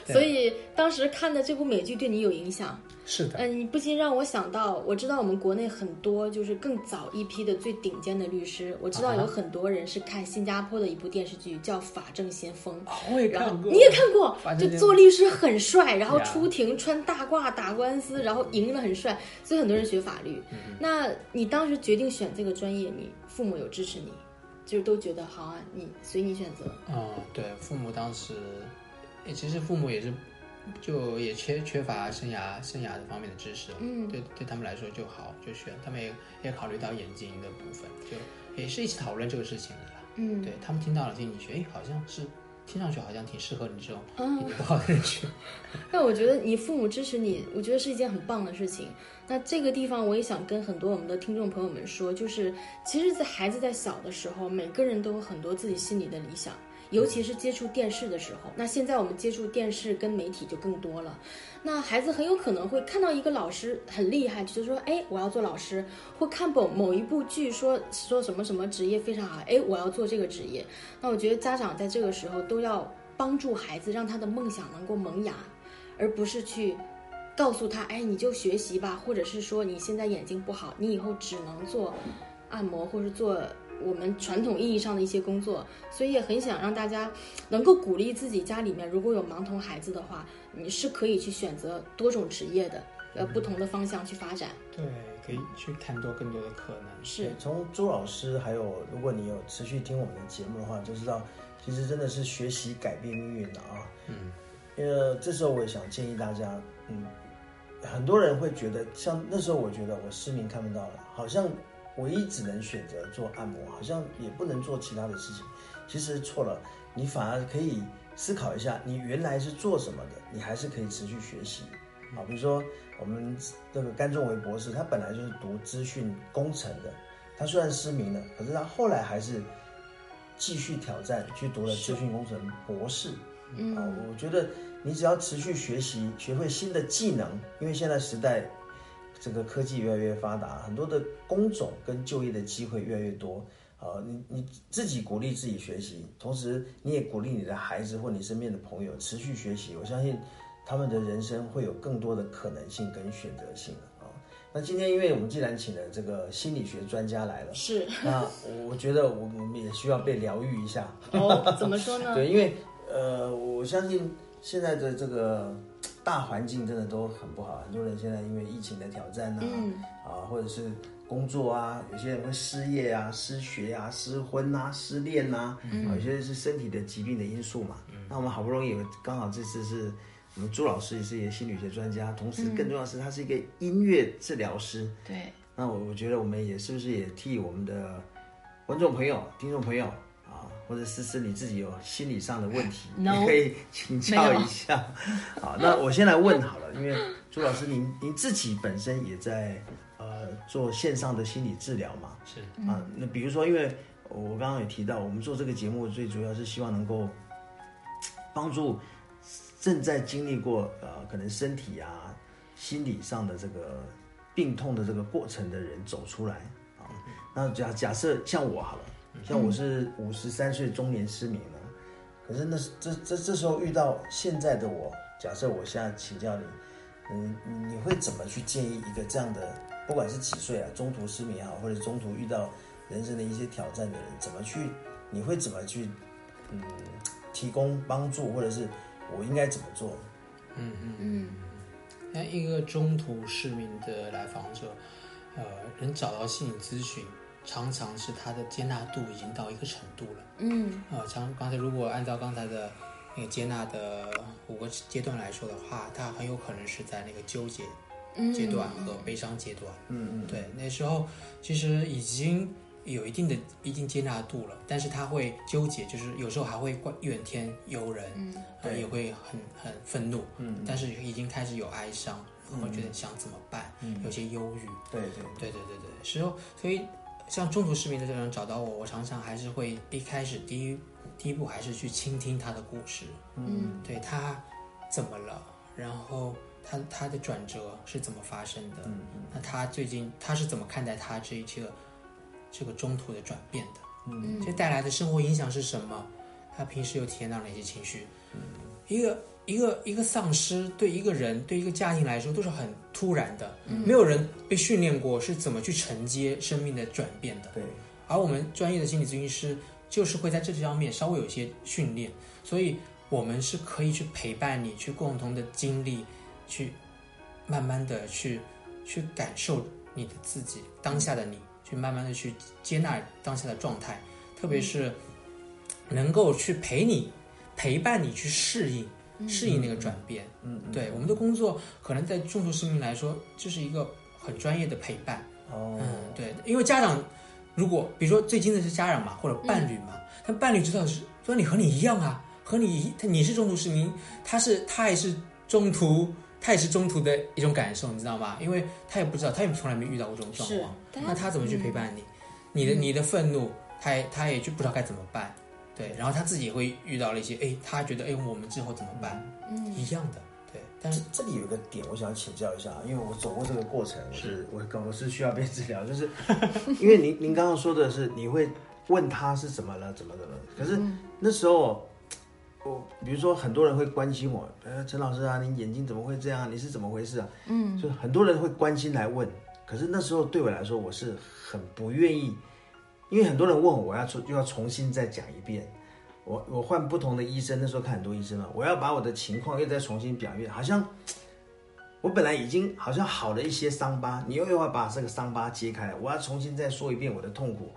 所以当时看的这部美剧对你有影响。是的，嗯，你不禁让我想到，我知道我们国内很多就是更早一批的最顶尖的律师，我知道啊有很多人是看新加坡的一部电视剧叫《法证先锋》。哦我也看过，你也看过？就做律师很帅，然后出庭穿大褂打官司，然后赢了很帅，所以很多人学法律。嗯那你当时决定选这个专业，你父母有支持你，就是都觉得好啊，你随你选择。嗯，对，父母当时，诶其实父母也是，就也缺缺乏生涯生涯的方面的知识，嗯对对他们来说就好就选，他们也也考虑到眼睛的部分，就也是一起讨论这个事情的啦。嗯，对他们听到了心理学，哎，好像是听上去好像挺适合你这种嗯不好的人去。那我觉得你父母支持你，我觉得是一件很棒的事情。那这个地方我也想跟很多我们的听众朋友们说，就是其实，在孩子在小的时候，每个人都有很多自己心里的理想，尤其是接触电视的时候。那现在我们接触电视跟媒体就更多了。那孩子很有可能会看到一个老师很厉害，就是说，哎，我要做老师，或看某某一部剧说说什么什么职业非常好，哎，我要做这个职业。那我觉得家长在这个时候都要帮助孩子，让他的梦想能够萌芽，而不是去告诉他，哎，你就学习吧，或者是说你现在眼睛不好，你以后只能做按摩或者做我们传统意义上的一些工作，所以也很想让大家能够鼓励自己家里面如果有盲童孩子的话，你是可以去选择多种职业的，呃，不同的方向去发展。对，可以去看多更多的可能。是从朱老师，还有如果你有持续听我们的节目的话，就知道其实真的是学习改变命运的啊。嗯，因为这时候我也想建议大家，嗯。很多人会觉得，像那时候，我觉得我失明看不到了，好像唯一只能选择做按摩，好像也不能做其他的事情。其实错了，你反而可以思考一下，你原来是做什么的，你还是可以持续学习。啊，比如说我们这个甘仲维博士，他本来就是读资讯工程的，他虽然失明了，可是他后来还是继续挑战，去读了资讯工程博士。啊，我觉得。你只要持续学习，学会新的技能，因为现在时代，这个科技越来越发达，很多的工种跟就业的机会越来越多。啊，你你自己鼓励自己学习，同时你也鼓励你的孩子或你身边的朋友持续学习。我相信他们的人生会有更多的可能性跟选择性啊。那今天，因为我们既然请了这个心理学专家来了，是那我觉得我们也需要被疗愈一下。哦，怎么说呢？对，因为呃，我相信。现在的这个大环境真的都很不好，很多人现在因为疫情的挑战呐，啊，或者是工作啊，有些人会失业啊、失学啊、失婚啊、失恋呐，啊，有些是身体的疾病的因素嘛。那我们好不容易有刚好这次是我们朱老师也是一个心理学专家，同时更重要的是他是一个音乐治疗师。对。那我我觉得我们也是不是也替我们的观众朋友、听众朋友。或者思思你自己有心理上的问题，你可以请教一下。好，那我先来问好了，因为朱老师您您自己本身也在呃做线上的心理治疗嘛？是啊，那比如说，因为我刚刚也提到，我们做这个节目最主要是希望能够帮助正在经历过呃可能身体啊心理上的这个病痛的这个过程的人走出来啊。那假假设像我好了。像我是五十三岁中年失明了，可是那这这这时候遇到现在的我，假设我现在请教你，嗯，你会怎么去建议一个这样的，不管是几岁啊，中途失明也好，或者中途遇到人生的一些挑战的人，怎么去？你会怎么去？嗯，提供帮助，或者是我应该怎么做？嗯嗯嗯。那一个中途失明的来访者，呃，能找到心理咨询。常常是他的接纳度已经到一个程度了。嗯，呃，像刚才如果按照刚才的那个接纳的五个阶段来说的话，他很有可能是在那个纠结阶段和悲伤阶段。嗯嗯，对，那时候其实已经有一定的一定接纳度了，但是他会纠结，就是有时候还会怪怨天尤人，嗯，也会很很愤怒，嗯，但是已经开始有哀伤，会觉得想怎么办，嗯，有些忧郁。对对对对对对，时候所以。像中途失明的这种人找到我，我常常还是会一开始第一第一步还是去倾听他的故事，嗯，对他怎么了，然后他他的转折是怎么发生的，嗯那他最近他是怎么看待他这一个这个中途的转变的，嗯，这带来的生活影响是什么？他平时又体验到哪些情绪？一个。一个一个丧失对一个人对一个家庭来说都是很突然的，没有人被训练过是怎么去承接生命的转变的。对，而我们专业的心理咨询师就是会在这方面稍微有一些训练，所以我们是可以去陪伴你，去共同的经历，去慢慢的去去感受你的自己当下的你，去慢慢的去接纳当下的状态，特别是能够去陪你陪伴你去适应。适应那个转变，嗯，对，我们的工作可能在重度失明来说，就是一个很专业的陪伴。哦，嗯，对，因为家长如果比如说最近的是家长嘛，或者伴侣嘛，他伴侣知道是说你和你一样啊，和你他你是中途失明，他是他也是中途，他也是中途的一种感受，你知道吗？因为他也不知道，他也从来没遇到过这种状况，那他怎么去陪伴你？你的你的愤怒，他也他也就不知道该怎么办。对，然后他自己也会遇到了一些，哎，他觉得，哎，我们之后怎么办？嗯，一样的，对。但是这里有一个点，我想请教一下，因为我走过这个过程，是我我是需要被治疗，就是 因为您您刚刚说的是你会问他是怎么了，怎么怎么，可是那时候我比如说很多人会关心我，呃，陈老师啊，你眼睛怎么会这样？你是怎么回事啊？嗯，就很多人会关心来问，可是那时候对我来说，我是很不愿意，因为很多人问我，要重又要重新再讲一遍。我我换不同的医生，那时候看很多医生嘛，我要把我的情况又再重新表一好像我本来已经好像好了一些伤疤，你又要把这个伤疤揭开，我要重新再说一遍我的痛苦。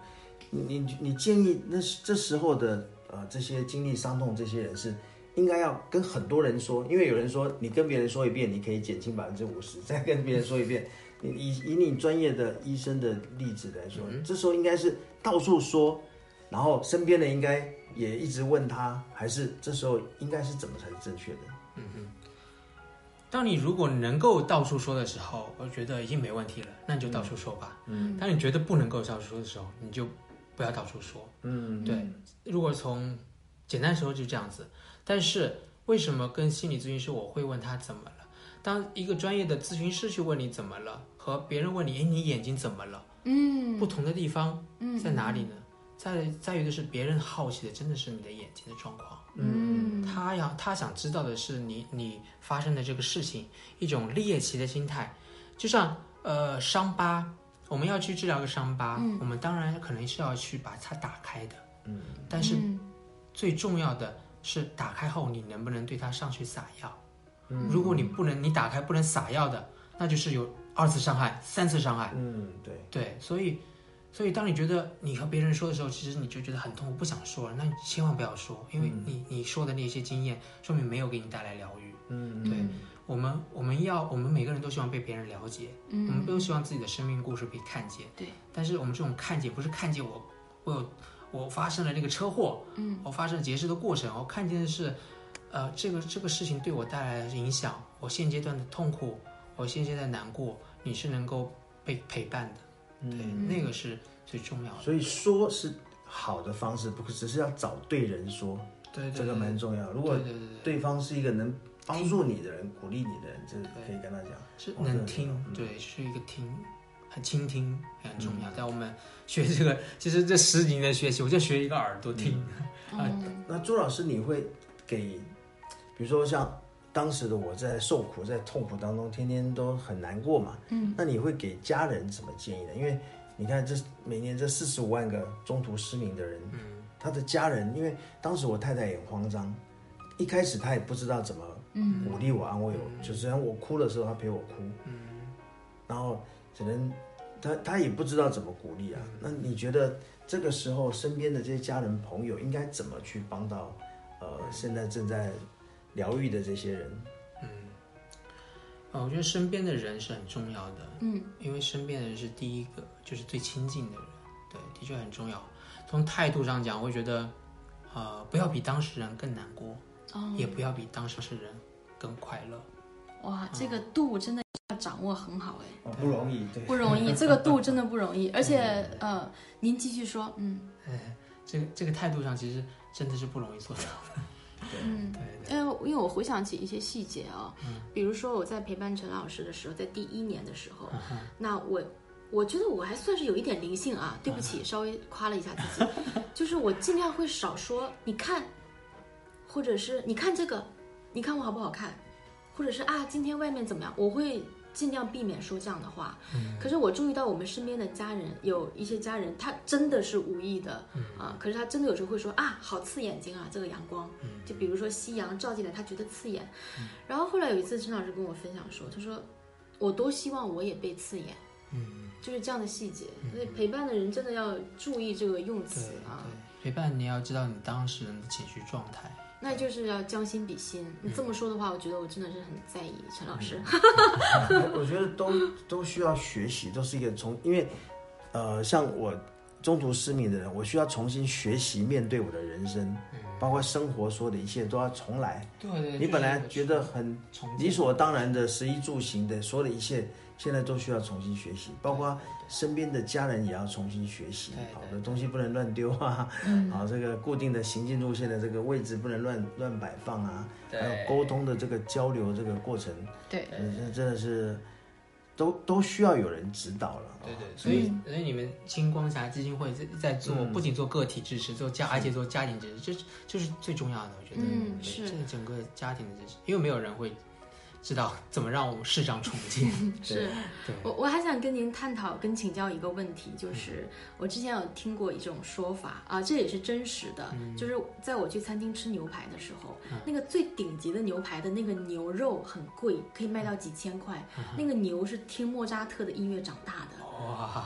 你你你建议那这时候的呃这些经历伤痛这些人是应该要跟很多人说，因为有人说你跟别人说一遍，你可以减轻百分之五十，再跟别人说一遍，你以以你专业的医生的例子来说，这时候应该是到处说，然后身边的应该。也一直问他，还是这时候应该是怎么才是正确的？嗯哼。当你如果能够到处说的时候，我觉得已经没问题了，那你就到处说吧。嗯。当你觉得不能够到处说的时候，你就不要到处说。嗯。对。如果从简单时候就这样子，但是为什么跟心理咨询师我会问他怎么了？当一个专业的咨询师去问你怎么了，和别人问你，哎，你眼睛怎么了？嗯。不同的地方在哪里呢？在在于的是别人好奇的，真的是你的眼睛的状况。嗯，他要他想知道的是你你发生的这个事情，一种猎奇的心态，就像呃伤疤，我们要去治疗个伤疤，我们当然可能是要去把它打开的。嗯，但是最重要的是打开后你能不能对它上去撒药。嗯，如果你不能，你打开不能撒药的，那就是有二次伤害、三次伤害。嗯，对对，所以。所以，当你觉得你和别人说的时候，其实你就觉得很痛，我不想说了。那你千万不要说，因为你你说的那些经验，说明没有给你带来疗愈。嗯，对我们，我们要，我们每个人都希望被别人了解，嗯，我们都希望自己的生命故事被看见。对，但是我们这种看见，不是看见我，我有我发生了那个车祸，嗯，我发生结识的过程，我看见的是，呃，这个这个事情对我带来的影响，我现阶段的痛苦，我现阶段难过，你是能够被陪伴的。对，那个是最重要的。所以说是好的方式，不只是要找对人说，对，这个蛮重要。如果对方是一个能帮助你的人、鼓励你的人，这可以跟他讲，是能听，对，是一个听，很倾听很重要。在我们学这个，其实这十几年的学习，我就学一个耳朵听。啊，那朱老师，你会给，比如说像。当时的我在受苦，在痛苦当中，天天都很难过嘛。嗯，那你会给家人什么建议呢？因为你看，这每年这四十五万个中途失明的人，嗯，他的家人，因为当时我太太也很慌张，一开始她也不知道怎么鼓励我、安慰我，就是我哭的时候，她陪我哭，嗯，然后只能他他也不知道怎么鼓励啊。那你觉得这个时候身边的这些家人朋友应该怎么去帮到？呃，现在正在。疗愈的这些人，嗯，啊，我觉得身边的人是很重要的，嗯，因为身边的人是第一个，就是最亲近的人，对，的确很重要。从态度上讲，我觉得，呃，不要比当事人更难过，哦，也不要比当事人更快乐。哇，这个度真的要掌握很好，哎，不容易，对，不容易，这个度真的不容易。而且，呃，您继续说，嗯，哎，这个这个态度上，其实真的是不容易做到。嗯，因为因为我回想起一些细节啊，比如说我在陪伴陈老师的时候，在第一年的时候，那我我觉得我还算是有一点灵性啊，对不起，稍微夸了一下自己，就是我尽量会少说你看，或者是你看这个，你看我好不好看，或者是啊今天外面怎么样，我会。尽量避免说这样的话。嗯。可是我注意到我们身边的家人有一些家人，他真的是无意的啊。可是他真的有时候会说啊，好刺眼睛啊，这个阳光。嗯。就比如说夕阳照进来，他觉得刺眼。嗯。然后后来有一次，陈老师跟我分享说，他说，我多希望我也被刺眼。嗯。就是这样的细节，所以陪伴的人真的要注意这个用词啊。对，陪伴你要知道你当事人的情绪状态。那就是要将心比心。你这么说的话，我觉得我真的是很在意陈老师。我觉得都都需要学习，都是一个从因为，呃，像我中途失明的人，我需要重新学习面对我的人生，包括生活所有的一切都要重来。对对。你本来觉得很理所当然的食衣住行的所有的一切。现在都需要重新学习，包括身边的家人也要重新学习。好的东西不能乱丢啊，好这个固定的行进路线的这个位置不能乱乱摆放啊，还有沟通的这个交流这个过程。对，这真的是都都需要有人指导了。对对，所以所以你们青光侠基金会在在做，不仅做个体支持，做家，而且做家庭支持，这是这是最重要的，我觉得。嗯，是。这个整个家庭的支持，因为没有人会。知道怎么让市长重建？是我我还想跟您探讨跟请教一个问题，就是我之前有听过一种说法啊，这也是真实的，就是在我去餐厅吃牛排的时候，那个最顶级的牛排的那个牛肉很贵，可以卖到几千块，那个牛是听莫扎特的音乐长大的。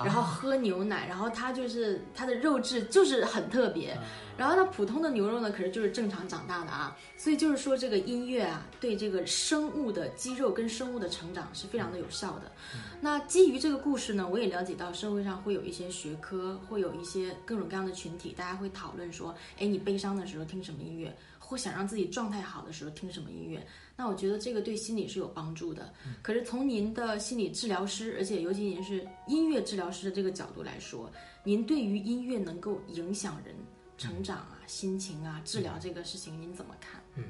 然后喝牛奶，然后它就是它的肉质就是很特别，然后呢普通的牛肉呢，可是就是正常长大的啊，所以就是说这个音乐啊，对这个生物的肌肉跟生物的成长是非常的有效的。那基于这个故事呢，我也了解到社会上会有一些学科，会有一些各种各样的群体，大家会讨论说，哎，你悲伤的时候听什么音乐，或想让自己状态好的时候听什么音乐。那我觉得这个对心理是有帮助的。可是从您的心理治疗师，而且尤其您是音乐治疗师的这个角度来说，您对于音乐能够影响人成长啊、心情啊、治疗这个事情，您怎么看？嗯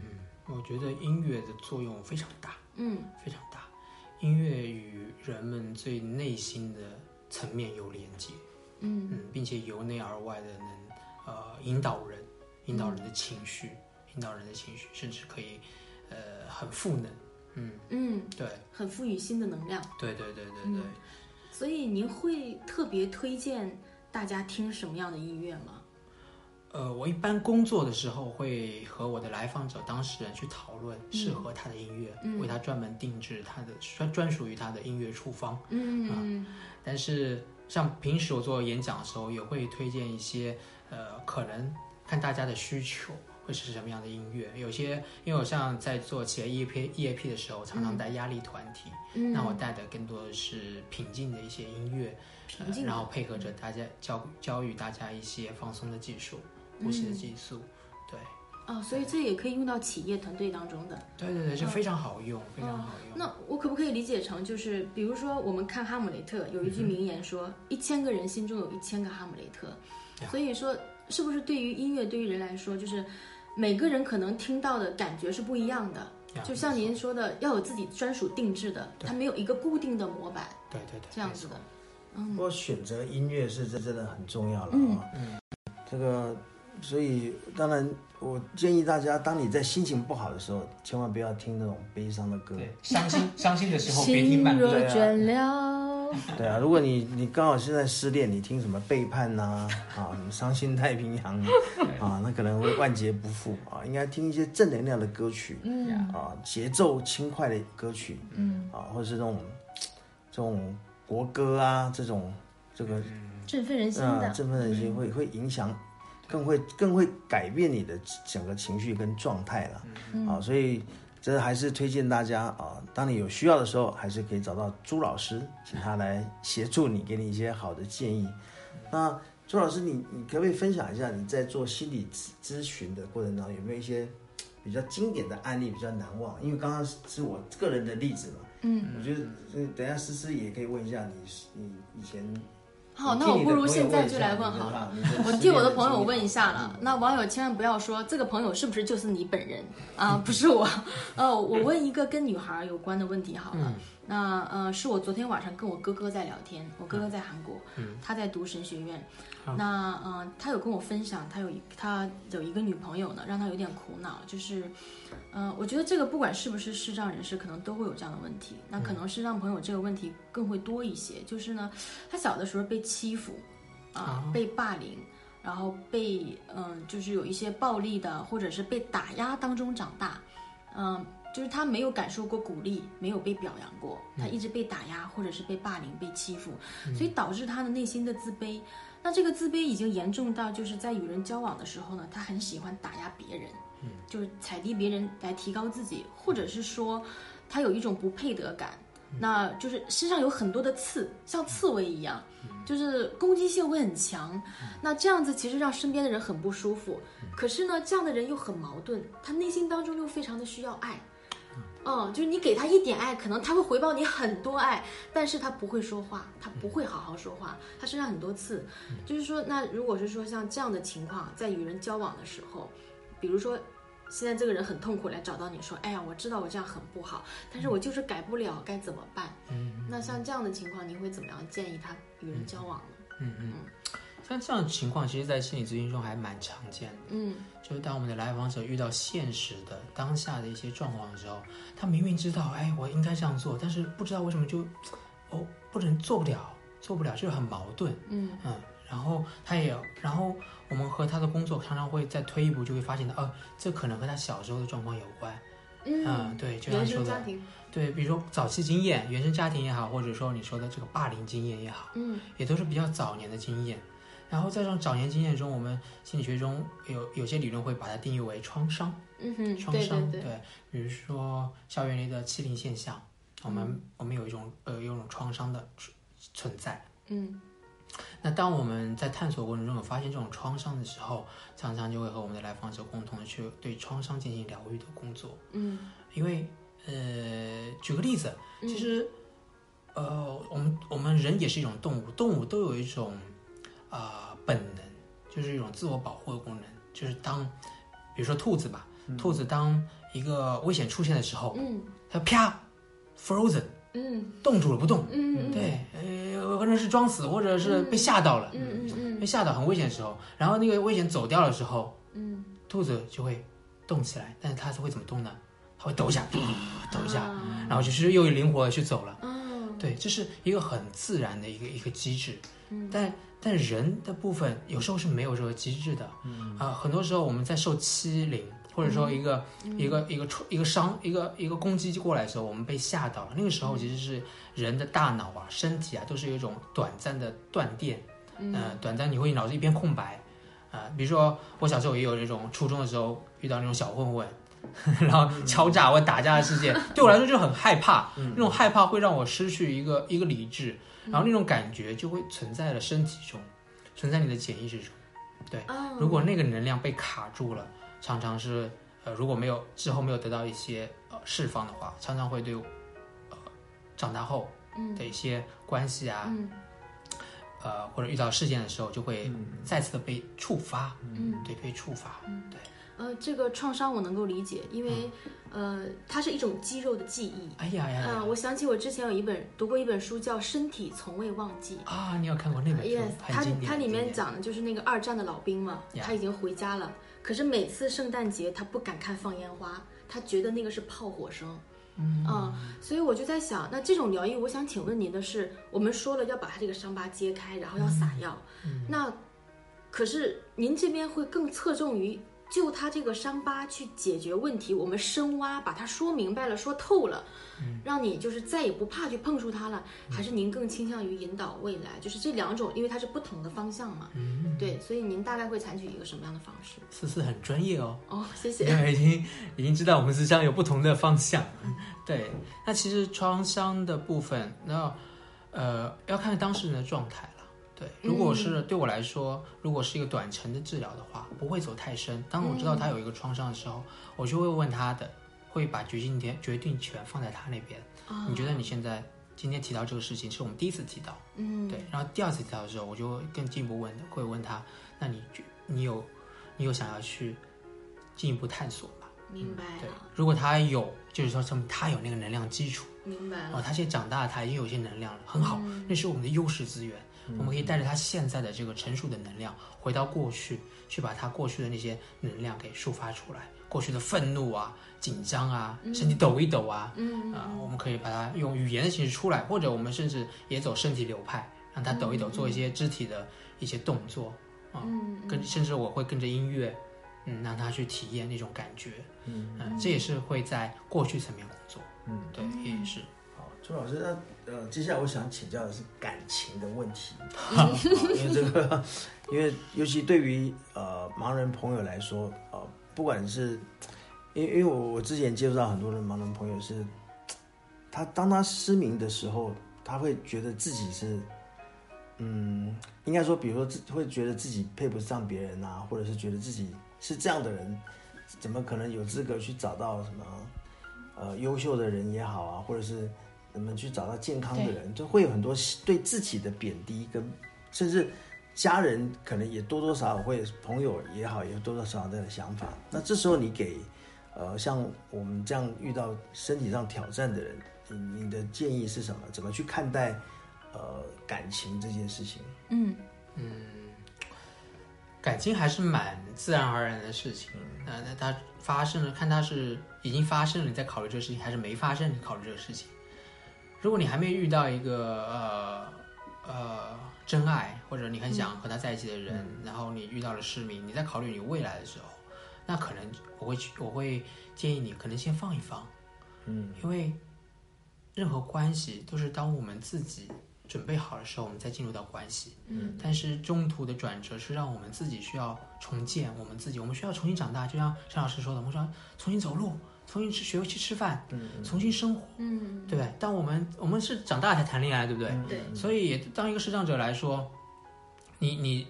嗯，我觉得音乐的作用非常大，嗯，非常大。音乐与人们最内心的层面有连接，嗯嗯，并且由内而外的能呃引导人，引导人的情绪，引导人的情绪，甚至可以。呃，很赋能，嗯嗯，对，很赋予新的能量，对对对对对。所以您会特别推荐大家听什么样的音乐吗？呃，我一般工作的时候会和我的来访者、当事人去讨论适合他的音乐，为他专门定制他的专专属于他的音乐处方。嗯嗯。但是像平时我做演讲的时候，也会推荐一些呃，可能看大家的需求。会是什么样的音乐？有些，因为我像在做企业 EAP EAP 的时候，常常带压力团体，那我带的更多的是平静的一些音乐，平静，然后配合着大家教教育大家一些放松的技术、呼吸的技术，对。哦，所以这也可以用到企业团队当中的。对对对，就非常好用，非常好用。那我可不可以理解成，就是比如说我们看《哈姆雷特》，有一句名言说：“一千个人心中有一千个哈姆雷特。”所以说，是不是对于音乐，对于人来说，就是。每个人可能听到的感觉是不一样的，就像您说的，要有自己专属定制的，它没有一个固定的模板，对对对，这样子的。嗯不过选择音乐是真真的很重要了啊，嗯，这个，所以当然我建议大家，当你在心情不好的时候，千万不要听那种悲伤的歌，伤心伤心的时候别听慢歌啊。对啊，如果你你刚好现在失恋，你听什么背叛呐啊，什么伤心太平洋啊，那可能会万劫不复啊。应该听一些正能量的歌曲，嗯啊，节奏轻快的歌曲，嗯啊，或者是这种这种国歌啊，这种这个振奋人心的，振奋人心会会影响，更会更会改变你的整个情绪跟状态了啊，所以。这还是推荐大家啊，当你有需要的时候，还是可以找到朱老师，请他来协助你，给你一些好的建议。那朱老师，你你可不可以分享一下你在做心理咨咨询的过程当中，有没有一些比较经典的案例，比较难忘？因为刚刚是我个人的例子嘛，嗯，我觉得等下思思也可以问一下你，你以前。好，那我不如现在就来问好了。我替我的朋友问一下了。那网友千万不要说这个朋友是不是就是你本人啊？不是我。呃，我问一个跟女孩有关的问题好了。那呃，是我昨天晚上跟我哥哥在聊天，我哥哥在韩国，他在读神学院。那呃，他有跟我分享，他有他有一个女朋友呢，让他有点苦恼，就是。呃，我觉得这个不管是不是视障人士，可能都会有这样的问题。那可能视障朋友这个问题更会多一些，就是呢，他小的时候被欺负，啊，被霸凌，然后被嗯，就是有一些暴力的，或者是被打压当中长大，嗯，就是他没有感受过鼓励，没有被表扬过，他一直被打压或者是被霸凌、被欺负，所以导致他的内心的自卑。那这个自卑已经严重到就是在与人交往的时候呢，他很喜欢打压别人。就是踩低别人来提高自己，或者是说，他有一种不配得感，那就是身上有很多的刺，像刺猬一样，就是攻击性会很强。那这样子其实让身边的人很不舒服。可是呢，这样的人又很矛盾，他内心当中又非常的需要爱。嗯，就是你给他一点爱，可能他会回报你很多爱，但是他不会说话，他不会好好说话，他身上很多刺。就是说，那如果是说像这样的情况，在与人交往的时候，比如说。现在这个人很痛苦来找到你说，哎呀，我知道我这样很不好，但是我就是改不了，该怎么办？嗯，那像这样的情况，您会怎么样建议他与人交往呢？嗯嗯，像这样的情况，其实，在心理咨询中还蛮常见的。嗯就是当我们的来访者遇到现实的当下的一些状况的时候，他明明知道，哎，我应该这样做，但是不知道为什么就，哦，不能做不了，做不了，就是很矛盾。嗯嗯，然后他也，然后我们和他的工作常常会再推一步，就会发现到，哦，这可能和他小时候的状况有关。嗯嗯，对，就像说的，对，比如说早期经验、原生家庭也好，或者说你说的这个霸凌经验也好，嗯也都是比较早年的经验。然后在这种早年经验中，我们心理学中有有些理论会把它定义为创伤。嗯哼，创伤，对比如说校园里的欺凌现象，我们、我们有一种呃有一种创伤的存存在。嗯那当我们在探索过程中有发现这种创伤的时候，常常就会和我们的来访者共同的去对创伤进行疗愈的工作。嗯因为呃，举个例子，其实、呃，我们我们人也是一种动物，动物都有一种啊、本能，就是一种自我保护的功能，就是当比如说兔子吧，兔子当一个危险出现的时候，嗯它啪 frozen 嗯。冻住了不动，嗯嗯。对，呃，可能是装死，或者是被吓到了，嗯嗯被吓到很危险的时候，然后那个危险走掉的时候，嗯。兔子就会动起来，但是它是会怎么动呢？它会抖一下，抖一下，然后就是又灵活的去走了。嗯对，这是一个很自然的一个一个机制。嗯但但人的部分有时候是没有这个机制的。嗯啊、很多时候我们在受欺凌，或者说一个、一个一个触一个伤一个一个攻击过来的时候，我们被吓到了。那个时候其实是人的大脑啊、身体啊都是有一种短暂的断电。嗯、短暂你会脑子一片空白。啊、比如说我小时候也有这种初中的时候遇到那种小混混，然后敲诈或打架的事件，对我来说就很害怕。那种害怕会让我失去一个一个理智，然后那种感觉就会存在了身体中，存在你的潜意识中。对，哦。如果那个能量被卡住了，常常是呃如果没有之后没有得到一些呃释放的话，常常会对呃长大后的一些关系啊，嗯。呃或者遇到事件的时候，就会再次的被触发，嗯。对，被触发，对，呃，这个创伤我能够理解，因为呃，它是一种肌肉的记忆。哎呀呀呀嗯，我想起我之前有一本读过一本书叫《身体从未忘记》。啊！你有看过那本书 Yes，它它里面讲的就是那个二战的老兵嘛他已经回家了，可是每次圣诞节他不敢看放烟花，他觉得那个是炮火声。嗯所以我就在想，那这种疗愈，我想请问您的是，我们说了要把他这个伤疤揭开，然后要撒药，那可是您这边会更侧重于就他这个伤疤去解决问题，我们深挖，把它说明白了，说透了，让你就是再也不怕去碰触它了，还是您更倾向于引导未来？就是这两种，因为它是不同的方向嘛，嗯对，所以您大概会采取一个什么样的方式？思思很专业哦。哦，谢 谢。对，已经已经知道我们思想有不同的方向。对，那其实创伤的部分，那呃要看当事人的状态了。对，如果是对我来说，如果是一个短程的治疗的话，不会走太深。当我知道他有一个创伤的时候，我就会问他的，会把决定权决定权放在他那边。你觉得你现在今天提到这个事情是我们第一次提到，嗯，对，然后第二次提到的时候，我就会更进一步问的，会问他，那你觉你有你有想要去进一步探索吗？明白对，，如果他有，就是说证明他有那个能量基础，明白了。哦，他现在长大了，他已经有一些能量了，很好，那是我们的优势资源。我们可以带着他现在的这个成熟的能量，回到过去，去把他过去的那些能量给抒发出来，过去的愤怒啊、紧张啊、身体抖一抖啊，嗯啊、我们可以把它用语言的形式出来，或者我们甚至也走身体流派，让他抖一抖，做一些肢体的一些动作啊，嗯跟甚至我会跟着音乐，嗯，让他去体验那种感觉，嗯嗯，这也是会在过去层面工作，嗯，对，也是。好，朱老师，那呃，接下来我想请教的是感情的问题，啊因为这个，因为尤其对于呃盲人朋友来说，呃，不管是，因为因为我我之前接触到很多的盲人朋友是，他当他失明的时候，他会觉得自己是，嗯，应该说，比如说自会觉得自己配不上别人啊，或者是觉得自己是这样的人，怎么可能有资格去找到什么？呃优秀的人也好啊，或者是怎么去找到健康的人，就会有很多对自己的贬低跟，甚至家人可能也多多少少会，朋友也好，也多多少少这样的想法。那这时候你给呃，像我们这样遇到身体上挑战的人，你你的建议是什么？怎么去看待呃感情这件事情？嗯感情还是蛮自然而然的事情。那那它发生了，看它是已经发生了，你在考虑这个事情，还是没发生，你考虑这个事情。如果你还没遇到一个呃呃真爱，或者你很想和他在一起的人，然后你遇到了失明，你在考虑你未来的时候，那可能我会去，我会建议你可能先放一放，嗯，因为任何关系都是当我们自己准备好的时候，我们再进入到关系。嗯，但是中途的转折是让我们自己需要重建我们自己，我们需要重新长大。就像陈老师说的，我们说重新走路，重新吃学会去吃饭，重新生活，嗯，对不对？当我们我们是长大才谈恋爱，对不对？对，所以当一个视障者来说，你你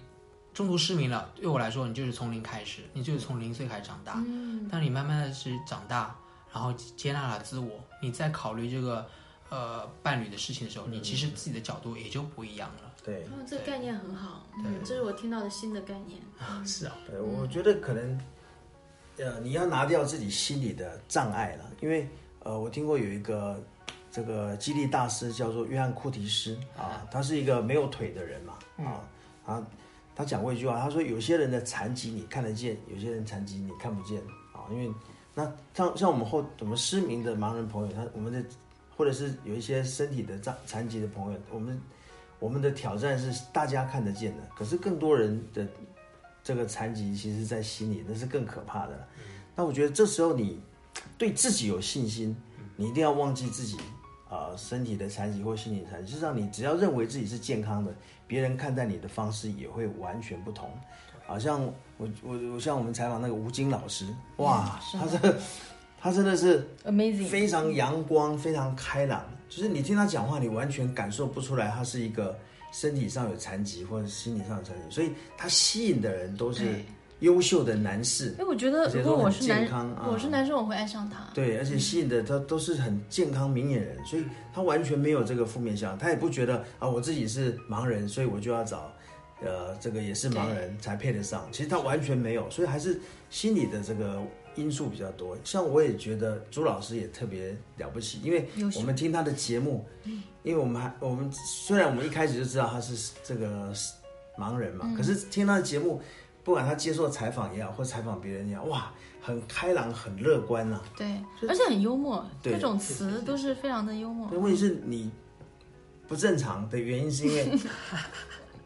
中途失明了，对我来说，你就是从零开始，你就是从零岁开始长大。嗯但你慢慢的是长大，然后接纳了自我，你在考虑这个呃伴侣的事情的时候，你其实自己的角度也就不一样了。对。哦，这个概念很好，嗯，这是我听到的新的概念。是啊，对，我觉得可能呃你要拿掉自己心里的障碍了，因为呃我听过有一个这个激励大师叫做约翰库提斯啊，他是一个没有腿的人嘛啊，他他讲过一句话，他说有些人的残疾你看得见，有些人残疾你看不见啊，因为那像像我们后我们失明的盲人朋友，他我们的或者是有一些身体的障残疾的朋友，我们我们的挑战是大家看得见的，可是更多人的这个残疾，其实在心里那是更可怕的了。那我觉得这时候你对自己有信心，你一定要忘记自己啊、呃身体的残疾或心理残疾。事实上，你只要认为自己是健康的，别人看待你的方式也会完全不同。好像我我我像我们采访那个吴京老师，哇，他这个他真的是 Amazing，非常阳光、非常开朗，就是你听他讲话，你完全感受不出来他是一个身体上有残疾或者心理上有残疾，所以他吸引的人都是优秀的男士因，为我觉得如果我是男我是男生，我会爱上他。对，而且吸引的他都是很健康明眼人，所以他完全没有这个负面想法，他也不觉得啊我自己是盲人，所以我就要找。呃，这个也是盲人才配得上，其实他完全没有，所以还是心理的这个因素比较多。像我也觉得朱老师也特别了不起，因为我们听他的节目，因为我们还我们虽然我们一开始就知道他是这个盲人嘛，可是听他的节目，不管他接受采访也好，或采访别人也好，哇，很开朗，很乐观呐、对，而且很幽默，对各种词都是非常的幽默。问题是你不正常的原因是因为，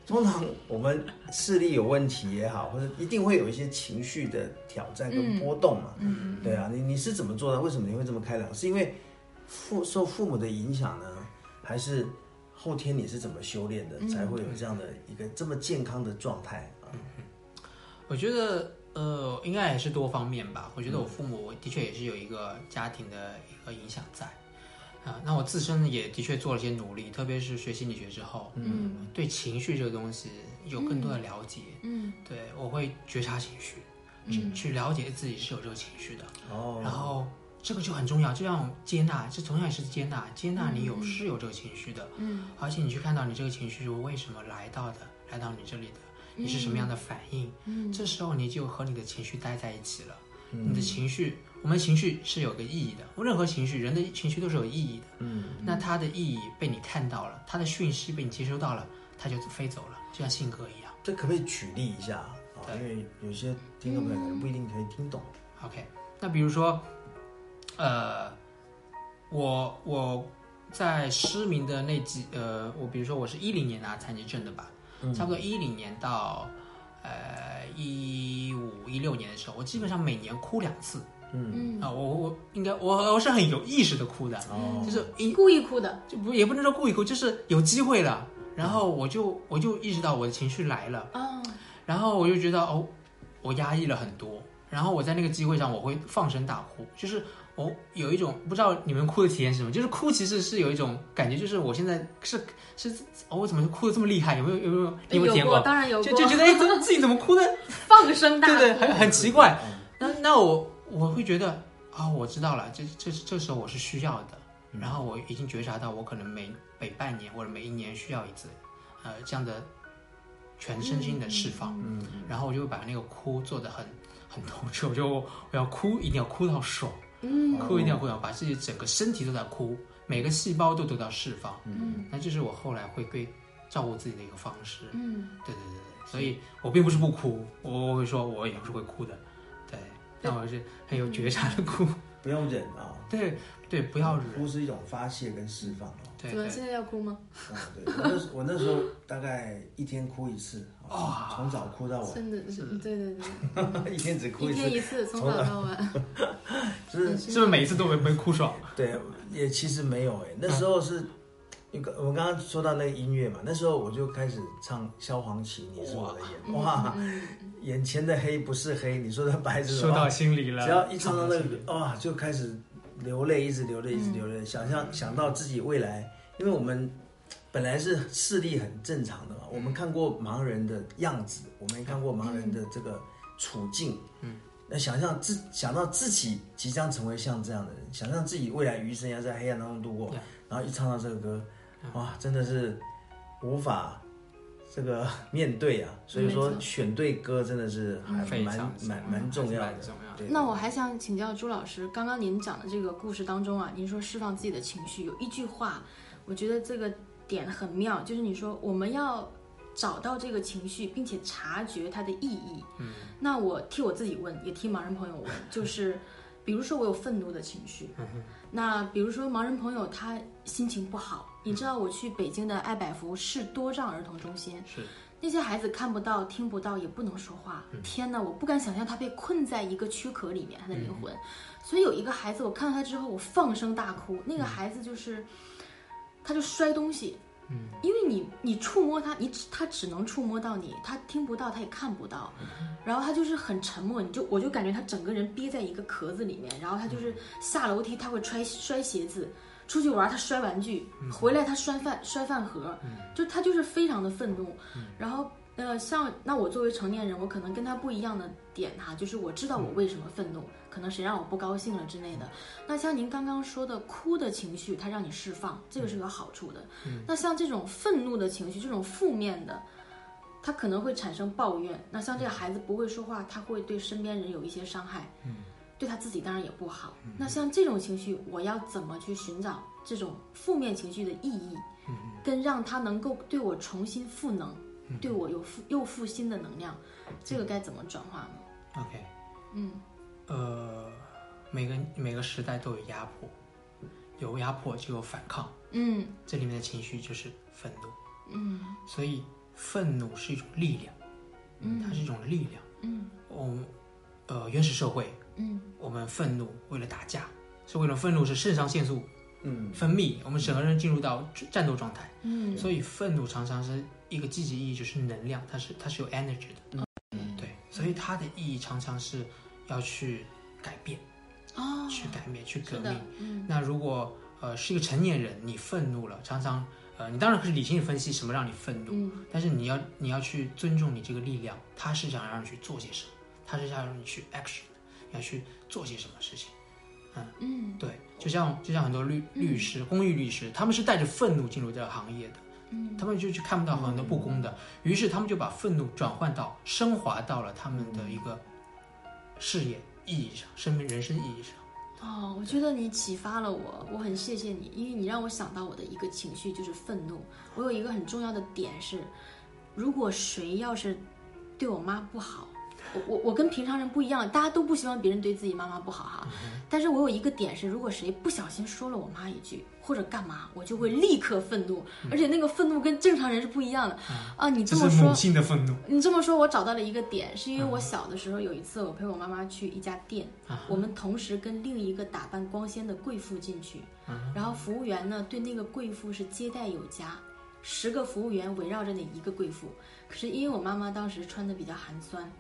通常我们视力有问题也好，或者一定会有一些情绪的挑战跟波动嘛。嗯对啊，你你是怎么做的？为什么你会这么开朗？是因为父受父母的影响呢，还是后天你是怎么修炼的，才会有这样的一个这么健康的状态啊？我觉得呃，应该也是多方面吧。我觉得我父母的确也是有一个家庭的一个影响在啊。那我自身也的确做了些努力，特别是学心理学之后，嗯对情绪这个东西有更多的了解。嗯对我会觉察情绪，去去了解自己是有这个情绪的。哦，然后这个就很重要，就像接纳，这同样也是接纳，接纳你有是有这个情绪的，嗯而且你去看到你这个情绪是为什么来到的，来到你这里的，你是什么样的反应，嗯这时候你就和你的情绪待在一起了。嗯你的情绪，我们的情绪是有个意义的，任何情绪，人的情绪都是有意义的。嗯，那它的意义被你看到了，它的讯息被你接收到了，它就飞走了，就像信鸽一样。这可不可以举例一下啊？因为有些听众朋友可能不一定可以听懂。OK，那比如说，呃，我我在失明的那几呃，我比如说我是一零年拿残疾证的吧，差不多一零年到呃一五一六年的时候，我基本上每年哭两次。嗯，嗯。啊、我我我应该我我是很有意识的哭的，哦，就是一故意哭的。就不也不能说故意哭，就是有机会了，然后我就我就意识到我的情绪来了。啊，然后我就觉得哦，我压抑了很多，然后我在那个机会上我会放声大哭，就是我有一种不知道你们哭的体验是什么，就是哭其实是有一种感觉，就是我现在是是哦，我怎么哭的这么厉害？有没有有没有你有没有体验过，当然有过，就就觉得哎，怎么自己怎么哭的？放声大。哭对对，很很奇怪。嗯。那那我我会觉得啊、我知道了，这这这时候我是需要的，然后我已经觉察到我可能每每半年或者每一年需要一次，呃，这样的全身心的释放，嗯，然后我就会把那个哭做的很很透彻，我就我要哭一定要哭到爽，嗯。哭一定要哭要把自己整个身体都在哭，每个细胞都得到释放，嗯。那这是我后来会对照顾自己的一个方式，嗯，对对对对，所以我并不是不哭，我我会说我也不是会哭的，对，但我是很有觉察的哭，不用忍啊，对对，不要忍，哭是一种发泄跟释放哦。对对怎么现在要哭吗？啊，对，我那时我那时候大概一天哭一次，啊从早哭到晚，真的是，对对对，一天只哭一一次，天一次，从早到晚。就是是不是每一次都没没哭爽？对，也其实没有哎，那时候是，一个我刚刚说到那个音乐嘛，那时候我就开始唱萧煌奇，你是我的眼，哇，嗯眼前的黑不是黑，你说的白是什么说到心里了，只要一唱到那个，哇，就开始流泪，一直流泪，一直流泪，想象想到自己未来，因为我们本来是视力很正常的嘛，我们看过盲人的样子，我们也看过盲人的这个处境，嗯，那想象自想到自己即将成为像这样的人，想象自己未来余生要在黑暗当中度过然后一唱到这个歌，哇，真的是无法。这个面对啊，所以说选对歌真的是还蛮蛮蛮重要的。重要，的。那我还想请教朱老师，刚刚您讲的这个故事当中啊，您说释放自己的情绪，有一句话，我觉得这个点很妙，就是你说我们要找到这个情绪，并且察觉它的意义。嗯，那我替我自己问，也替盲人朋友问，就是，比如说我有愤怒的情绪，那比如说盲人朋友他心情不好，你知道我去北京的爱百福市多障儿童中心，是那些孩子看不到、听不到，也不能说话。天哪，我不敢想象他被困在一个躯壳里面，他的灵魂。所以有一个孩子，我看到他之后，我放声大哭。那个孩子就是，他就摔东西。嗯，因为你你触摸他，你只他只能触摸到你，他听不到，他也看不到，然后他就是很沉默，你就我就感觉他整个人憋在一个壳子里面，然后他就是下楼梯他会摔摔鞋子，出去玩他摔玩具，回来他摔饭摔饭盒，就他就是非常的愤怒，然后呃像那我作为成年人，我可能跟他不一样的点哈，就是我知道我为什么愤怒，可能谁让我不高兴了之类的。那像您刚刚说的哭的情绪，它让你释放，这个是有好处的。那像这种愤怒的情绪，这种负面的。他可能会产生抱怨，那像这个孩子不会说话，他会对身边人有一些伤害，对他自己当然也不好。那像这种情绪，我要怎么去寻找这种负面情绪的意义，跟让他能够对我重新赋能，对我有复又复新的能量，这个该怎么转化呢？OK，嗯呃，每个每个时代都有压迫，有压迫就有反抗，嗯这里面的情绪就是愤怒，嗯所以愤怒是一种力量，嗯它是一种力量。嗯我们呃原始社会，嗯。我们愤怒为了打架，是为了愤怒是肾上腺素嗯。分泌，我们整个人进入到战斗状态。嗯。所以愤怒常常是一个积极意义，就是能量，它是它是有 energy 的。嗯。对，所以它的意义常常是要去改变，哦，去改变，去革命。，嗯。那如果呃是一个成年人，你愤怒了，常常呃你当然可以理性的分析什么让你愤怒，嗯。但是你要你要去尊重你这个力量，他是想让你去做些什么，他是想让你去 action，要去做些什么事情。嗯对，就像就像很多律律师、公益律师，他们是带着愤怒进入这个行业的，嗯他们就去看不到很多不公的，于是他们就把愤怒转换到升华到了他们的一个事业意义上、生命人生意义上。哦，我觉得你启发了我，我很谢谢你，因为你让我想到我的一个情绪就是愤怒。我有一个很重要的点是，如果谁要是对我妈不好，我我我跟平常人不一样，大家都不希望别人对自己妈妈不好哈。但是我有一个点是，如果谁不小心说了我妈一句或者干嘛，我就会立刻愤怒，而且那个愤怒跟正常人是不一样的。啊，你这这么说是母，性的愤怒。你这么说，我找到了一个点，是因为我小的时候有一次，我陪我妈妈去一家店，我们同时跟另一个打扮光鲜的贵妇进去，然后服务员呢对那个贵妇是接待有加，十个服务员围绕着那一个贵妇，可是因为我妈妈当时穿的比较寒酸。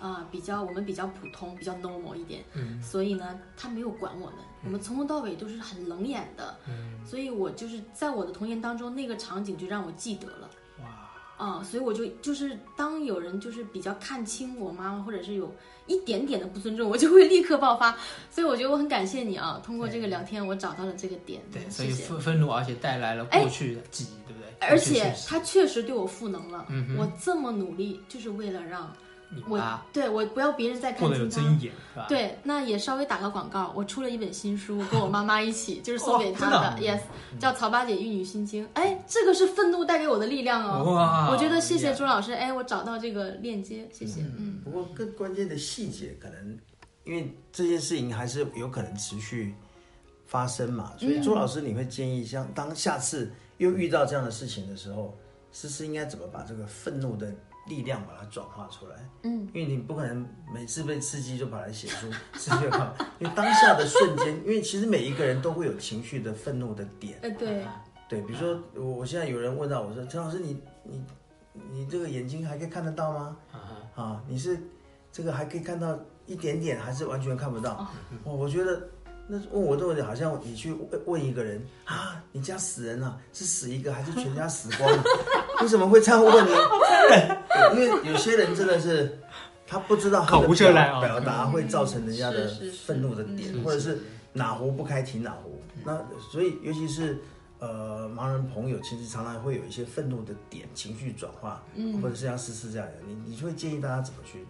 啊、比较我们比较普通，比较 normal 一点，嗯所以呢，他没有管我们，我们从头到尾都是很冷眼的，嗯所以我就是在我的童年当中，那个场景就让我记得了。哇，啊，所以我就就是当有人就是比较看轻我妈妈，或者是有一点点的不尊重，我就会立刻爆发。所以我觉得我很感谢你啊，通过这个聊天，我找到了这个点。对，所以。愤愤怒，而且带来了过去的记忆，对不对？而且他确实对我赋能了。嗯我这么努力，就是为了让我你妈对我不要别人再看过得有清他。尊严，是吧？对，那也稍微打个广告，我出了一本新书，跟我妈妈一起，就是送给她哦的，yes，叫《曹八姐玉女心经》。哎，这个是愤怒带给我的力量哦。哇我觉得谢谢朱老师，哎，我找到这个链接，谢谢，嗯不过更关键的细节，可能因为这件事情还是有可能持续发生嘛，所以朱老师你会建议，像当下次又遇到这样的事情的时候，思思应该怎么把这个愤怒的力量把它转化出来？嗯，因为你不可能每次被刺激就把它写出刺激看，因为当下的瞬间，因为其实每一个人都会有情绪的愤怒的点。呃，对，对，比如说我我现在有人问到我说，陈老师你你你这个眼睛还可以看得到吗？啊啊，你是这个还可以看到一点点，还是完全看不到？我我觉得那问我这个问题，好像你去问问一个人啊，你家死人了、是死一个还是全家死光了？为什么会这样问呢？因为有些人真的是他不知道他口的表表达会造成人家的愤怒的点，嗯或者是哪壶不开提哪壶。那所以尤其是。呃，盲人朋友其实常常会有一些愤怒的点，情绪转化，嗯或者是像思思这样的，你你会建议大家怎么去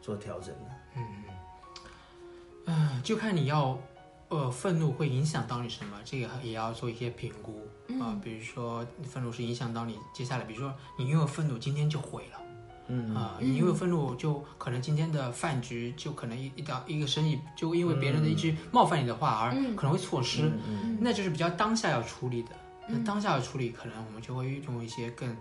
做调整呢？嗯，就看你要，呃，愤怒会影响到你什么，这个也要做一些评估啊、比如说，愤怒是影响到你接下来，比如说你因为愤怒今天就毁了。嗯啊、你因为愤怒，就可能今天的饭局就可能一一到一个生意，就因为别人的一句冒犯你的话而可能会错失，嗯那就是比较当下要处理的。那当下要处理，可能我们就会用一些更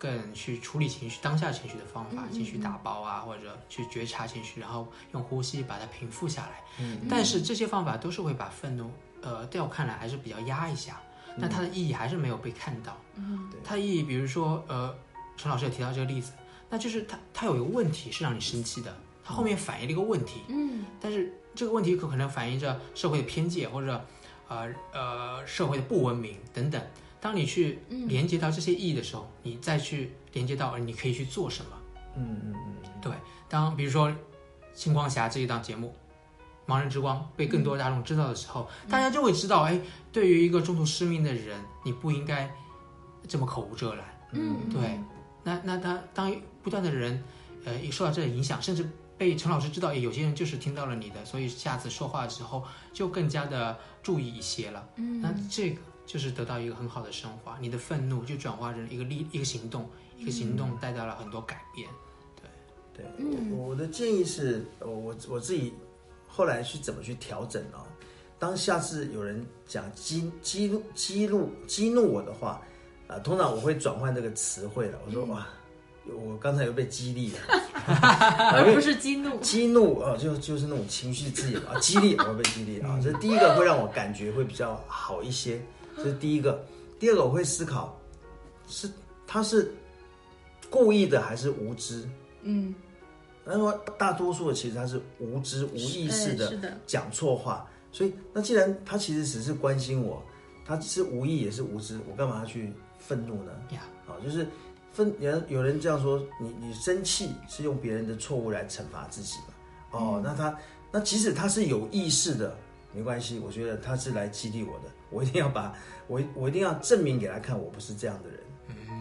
更去处理情绪、当下情绪的方法，情绪打包啊，或者去觉察情绪，然后用呼吸把它平复下来。但是这些方法都是会把愤怒，呃，在我看来还是比较压一下，但它的意义还是没有被看到。嗯它的意义，比如说，呃，陈老师也提到这个例子，那就是它它有一个问题是让你生气的，它后面反映了一个问题，嗯但是这个问题可可能反映着社会的偏见或者呃呃社会的不文明等等。当你去连接到这些意义的时候，你再去连接到你可以去做什么。嗯嗯嗯对，当比如说《星光侠》这一档节目，《盲人之光》被更多大众知道的时候，大家就会知道，哎，对于一个中途失明的人，你不应该这么口无遮拦。嗯，对，那那他当不断的人，呃，也受到这个影响，甚至被陈老师知道，哎，有些人就是听到了你的，所以下次说话的时候就更加的注意一些了。嗯那这个就是得到一个很好的升华，你的愤怒就转化成一个力，一个行动，一个行动带到了很多改变。对，嗯我我的建议是，我我我自己后来去怎么去调整哦。当下次有人讲激激怒激怒激怒我的话，啊、通常我会转换这个词汇了。我说哇，我刚才又被激励了，而不是激怒。激怒啊、就就是那种情绪字眼啊，激励我会被激励啊，这第一个会让我感觉会比较好一些，这是第一个。第二个我会思考，是他是故意的还是无知？嗯，那么大多数的其实他是无知无意识的讲错话，所以那既然他其实只是关心我，他是无意也是无知，我干嘛要去愤怒呢？呀，啊，就是愤有人有人这样说，你你生气是用别人的错误来惩罚自己嘛？哦，那他那即使他是有意识的，没关系，我觉得他是来激励我的，我一定要把我我一定要证明给他看，我不是这样的人。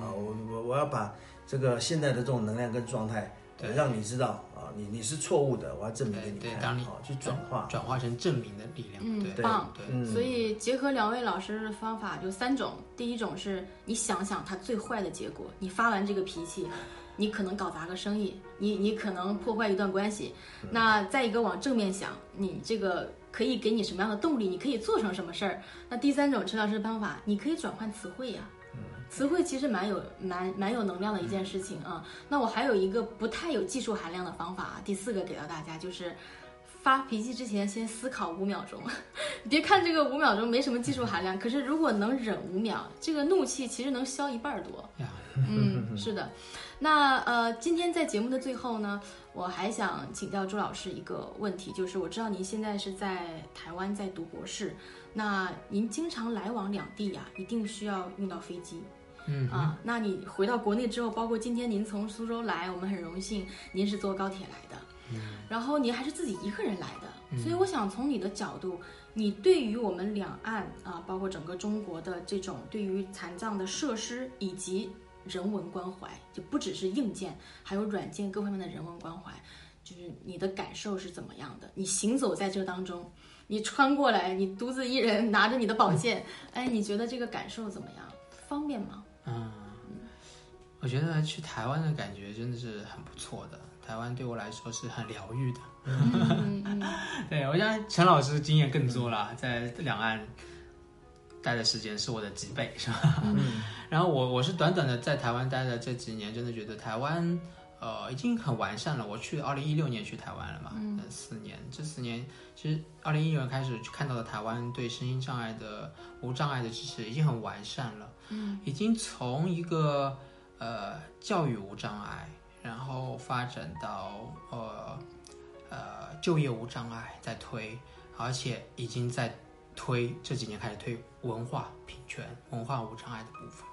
啊，我我我要把这个现在的这种能量跟状态，呃让你知道啊，你你是错误的，我要证明给你看，对当你啊，去转化。转化成证明的力量。嗯对棒对，嗯所以结合两位老师的方法就三种，第一种是你想想他最坏的结果，你发完这个脾气，你可能搞砸个生意，你你可能破坏一段关系。那再一个往正面想，你这个可以给你什么样的动力，你可以做成什么事儿。那第三种陈老师的方法，你可以转换词汇呀、词汇其实蛮有蛮蛮有能量的一件事情啊。那我还有一个不太有技术含量的方法啊，第四个给到大家就是。发脾气之前先思考五秒钟，你别看这个五秒钟没什么技术含量，可是如果能忍五秒，这个怒气其实能消一半儿多。呀，嗯，是的。那呃，今天在节目的最后呢，我还想请教朱老师一个问题，就是我知道您现在是在台湾在读博士，那您经常来往两地呀、一定需要用到飞机。嗯啊，那你回到国内之后，包括今天您从苏州来，我们很荣幸您是坐高铁来的，嗯然后您还是自己一个人来的，所以我想从你的角度，你对于我们两岸啊，包括整个中国的这种对于残障的设施以及人文关怀，就不只是硬件，还有软件各方面的人文关怀，就是你的感受是怎么样的？你行走在这当中，你穿过来，你独自一人拿着你的宝剑，哎，你觉得这个感受怎么样？方便吗？嗯，我觉得去台湾的感觉真的是很不错的。台湾对我来说是很疗愈的。嗯嗯 对我想陈老师经验更多了，在两岸待的时间是我的几倍，是吧？嗯然后我我是短短的在台湾待的这几年，真的觉得台湾呃已经很完善了。我去二零一六年去台湾了嘛，嗯，四年，这四年其实二零一六年开始就看到的台湾对身心障碍的无障碍的支持已经很完善了，嗯，已经从一个呃教育无障碍，然后发展到呃呃就业无障碍在推，而且已经在推这几年开始推文化平权、文化无障碍的部分。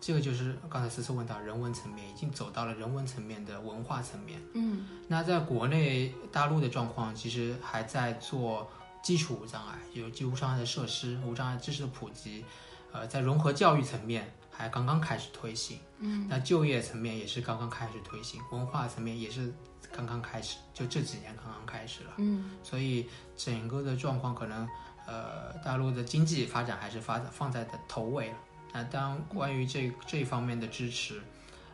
这个就是刚才思思问到人文层面，已经走到了人文层面的文化层面。嗯那在国内大陆的状况，其实还在做基础无障碍，有基础无障碍的设施、无障碍知识的普及，呃，在融合教育层面还刚刚开始推行。嗯，那就业层面也是刚刚开始推行，文化层面也是刚刚开始，就这几年刚刚开始了。嗯所以整个的状况可能，呃，大陆的经济发展还是发放在的头位了。那当关于这这一方面的支持，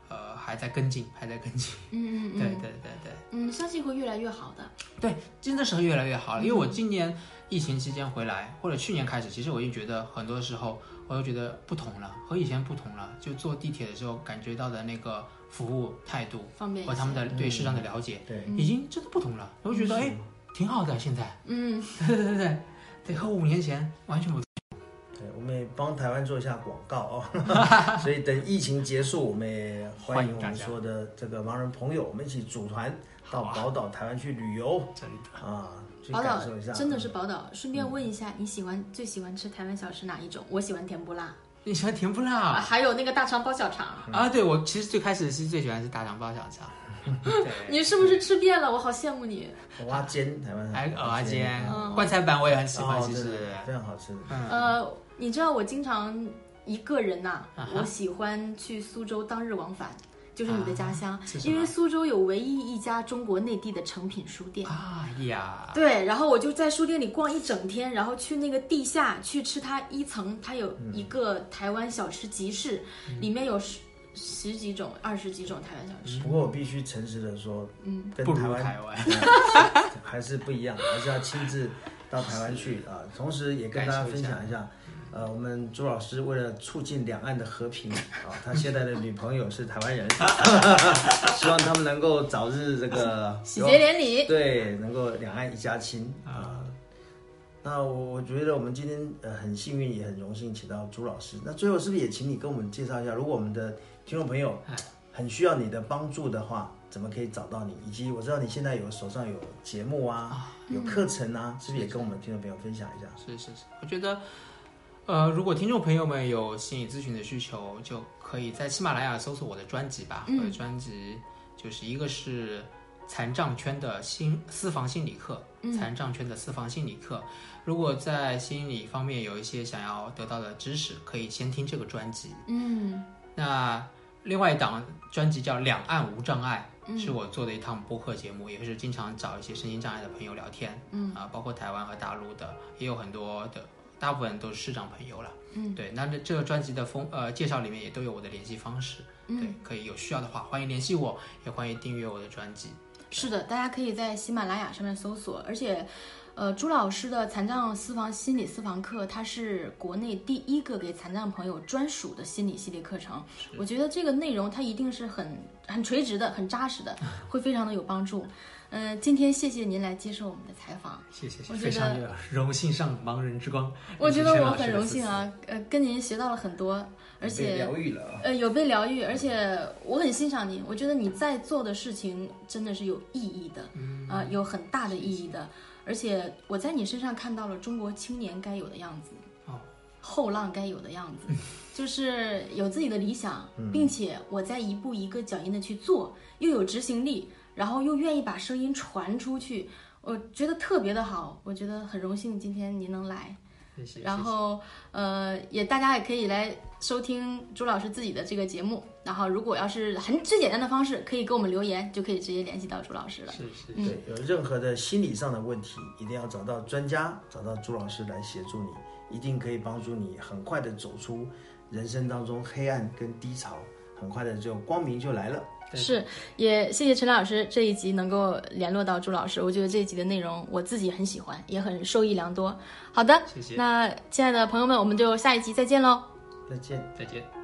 呃，还在跟进，还在跟进。嗯嗯嗯对对对对嗯，相信会越来越好的。对，真的是越来越好了。因为我今年疫情期间回来，或者去年开始，其实我已经觉得很多时候，我就觉得不同了，和以前不同了。就坐地铁的时候感觉到的那个服务态度方便和他们的对市场的了解，对，已经真的不同了。我就觉得哎，挺好的，现在。嗯对对对对，对，和五年前完全不同。对，我们也帮台湾做一下广告哦。所以等疫情结束，我们也欢迎我们所有的这个盲人朋友，我们一起组团到宝岛台湾去旅游真的。啊，去宝岛感受一下。真的是宝岛。顺便问一下，你喜欢最喜欢吃台湾小吃哪一种？我喜欢甜不辣，你喜欢甜不啊，辣还有那个大肠包小肠。啊？对，我其实最开始是最喜欢吃大肠包小肠。对，你是不是吃遍了？我好羡慕你。蚵仔煎，台湾还有蚵仔煎嗯，棺材板我也很喜欢，哦其实。非常好吃。嗯，呃，你知道我经常一个人呐、我喜欢去苏州当日往返，就是你的家乡，因为苏州有唯一一家中国内地的成品书店。啊呀，对，然后我就在书店里逛一整天，然后去那个地下去吃它一层，它有一个台湾小吃集市，里面有十十几种、二十几种台湾小吃。不过我必须诚实的说，嗯，跟不如台湾台湾。嗯还是不一样，还是要亲自到台湾去啊。同时也跟大家分享一下，呃，我们朱老师为了促进两岸的和平啊，他现在的女朋友是台湾人，希望他们能够早日这个喜结连理。对，能够两岸一家亲啊。那我我觉得我们今天呃很幸运，也很荣幸请到朱老师。那最后是不是也请你跟我们介绍一下，如果我们的听众朋友哎很需要你的帮助的话，怎么可以找到你？以及我知道你现在有手上有节目啊，有课程啊，是不是也跟我们听众朋友分享一下？是是是，我觉得，呃，如果听众朋友们有心理咨询的需求，就可以在喜马拉雅搜索我的专辑吧。嗯我的专辑就是一个是残障圈的心私房心理课，残障圈的私房心理课。如果在心理方面有一些想要得到的知识，可以先听这个专辑。嗯那另外一档专辑叫《两岸无障碍》，嗯是我做的一趟播客节目，也是经常找一些身心障碍的朋友聊天，嗯啊，包括台湾和大陆的，也有很多的，大部分都是视障朋友了。嗯，对，那这这个专辑的封呃介绍里面也都有我的联系方式，嗯对，可以有需要的话欢迎联系我，也欢迎订阅我的专辑。是的，大家可以在喜马拉雅上面搜索，而且，呃，朱老师的残障私房心理私房课，它是国内第一个给残障朋友专属的心理系列课程。我觉得这个内容它一定是很很垂直的、很扎实的，会非常的有帮助。嗯、今天谢谢您来接受我们的采访。谢谢，我觉得非常荣幸上盲人之光。我觉得我很荣幸啊，呃，跟您学到了很多，而被且疗愈了啊。呃，有被疗愈，而且我很欣赏你。我觉得你在做的事情真的是有意义的，啊、有很大的意义的。而且我在你身上看到了中国青年该有的样子。哦，后浪该有的样子，就是有自己的理想，并且我在一步一个脚印的去做，又有执行力，然后又愿意把声音传出去，我觉得特别的好。我觉得很荣幸今天您能来，谢谢。然后呃，也大家也可以来收听朱老师自己的这个节目。然后如果要是很最简单的方式，可以给我们留言，就可以直接联系到朱老师了。是是，对，有任何的心理上的问题，一定要找到专家，找到朱老师来协助你。一定可以帮助你很快的走出人生当中黑暗跟低潮，很快的就光明就来了。是，也谢谢陈老师这一集能够联络到朱老师，我觉得这一集的内容我自己很喜欢，也很受益良多。好的，谢谢。那亲爱的朋友们，我们就下一集再见喽。再见，再见。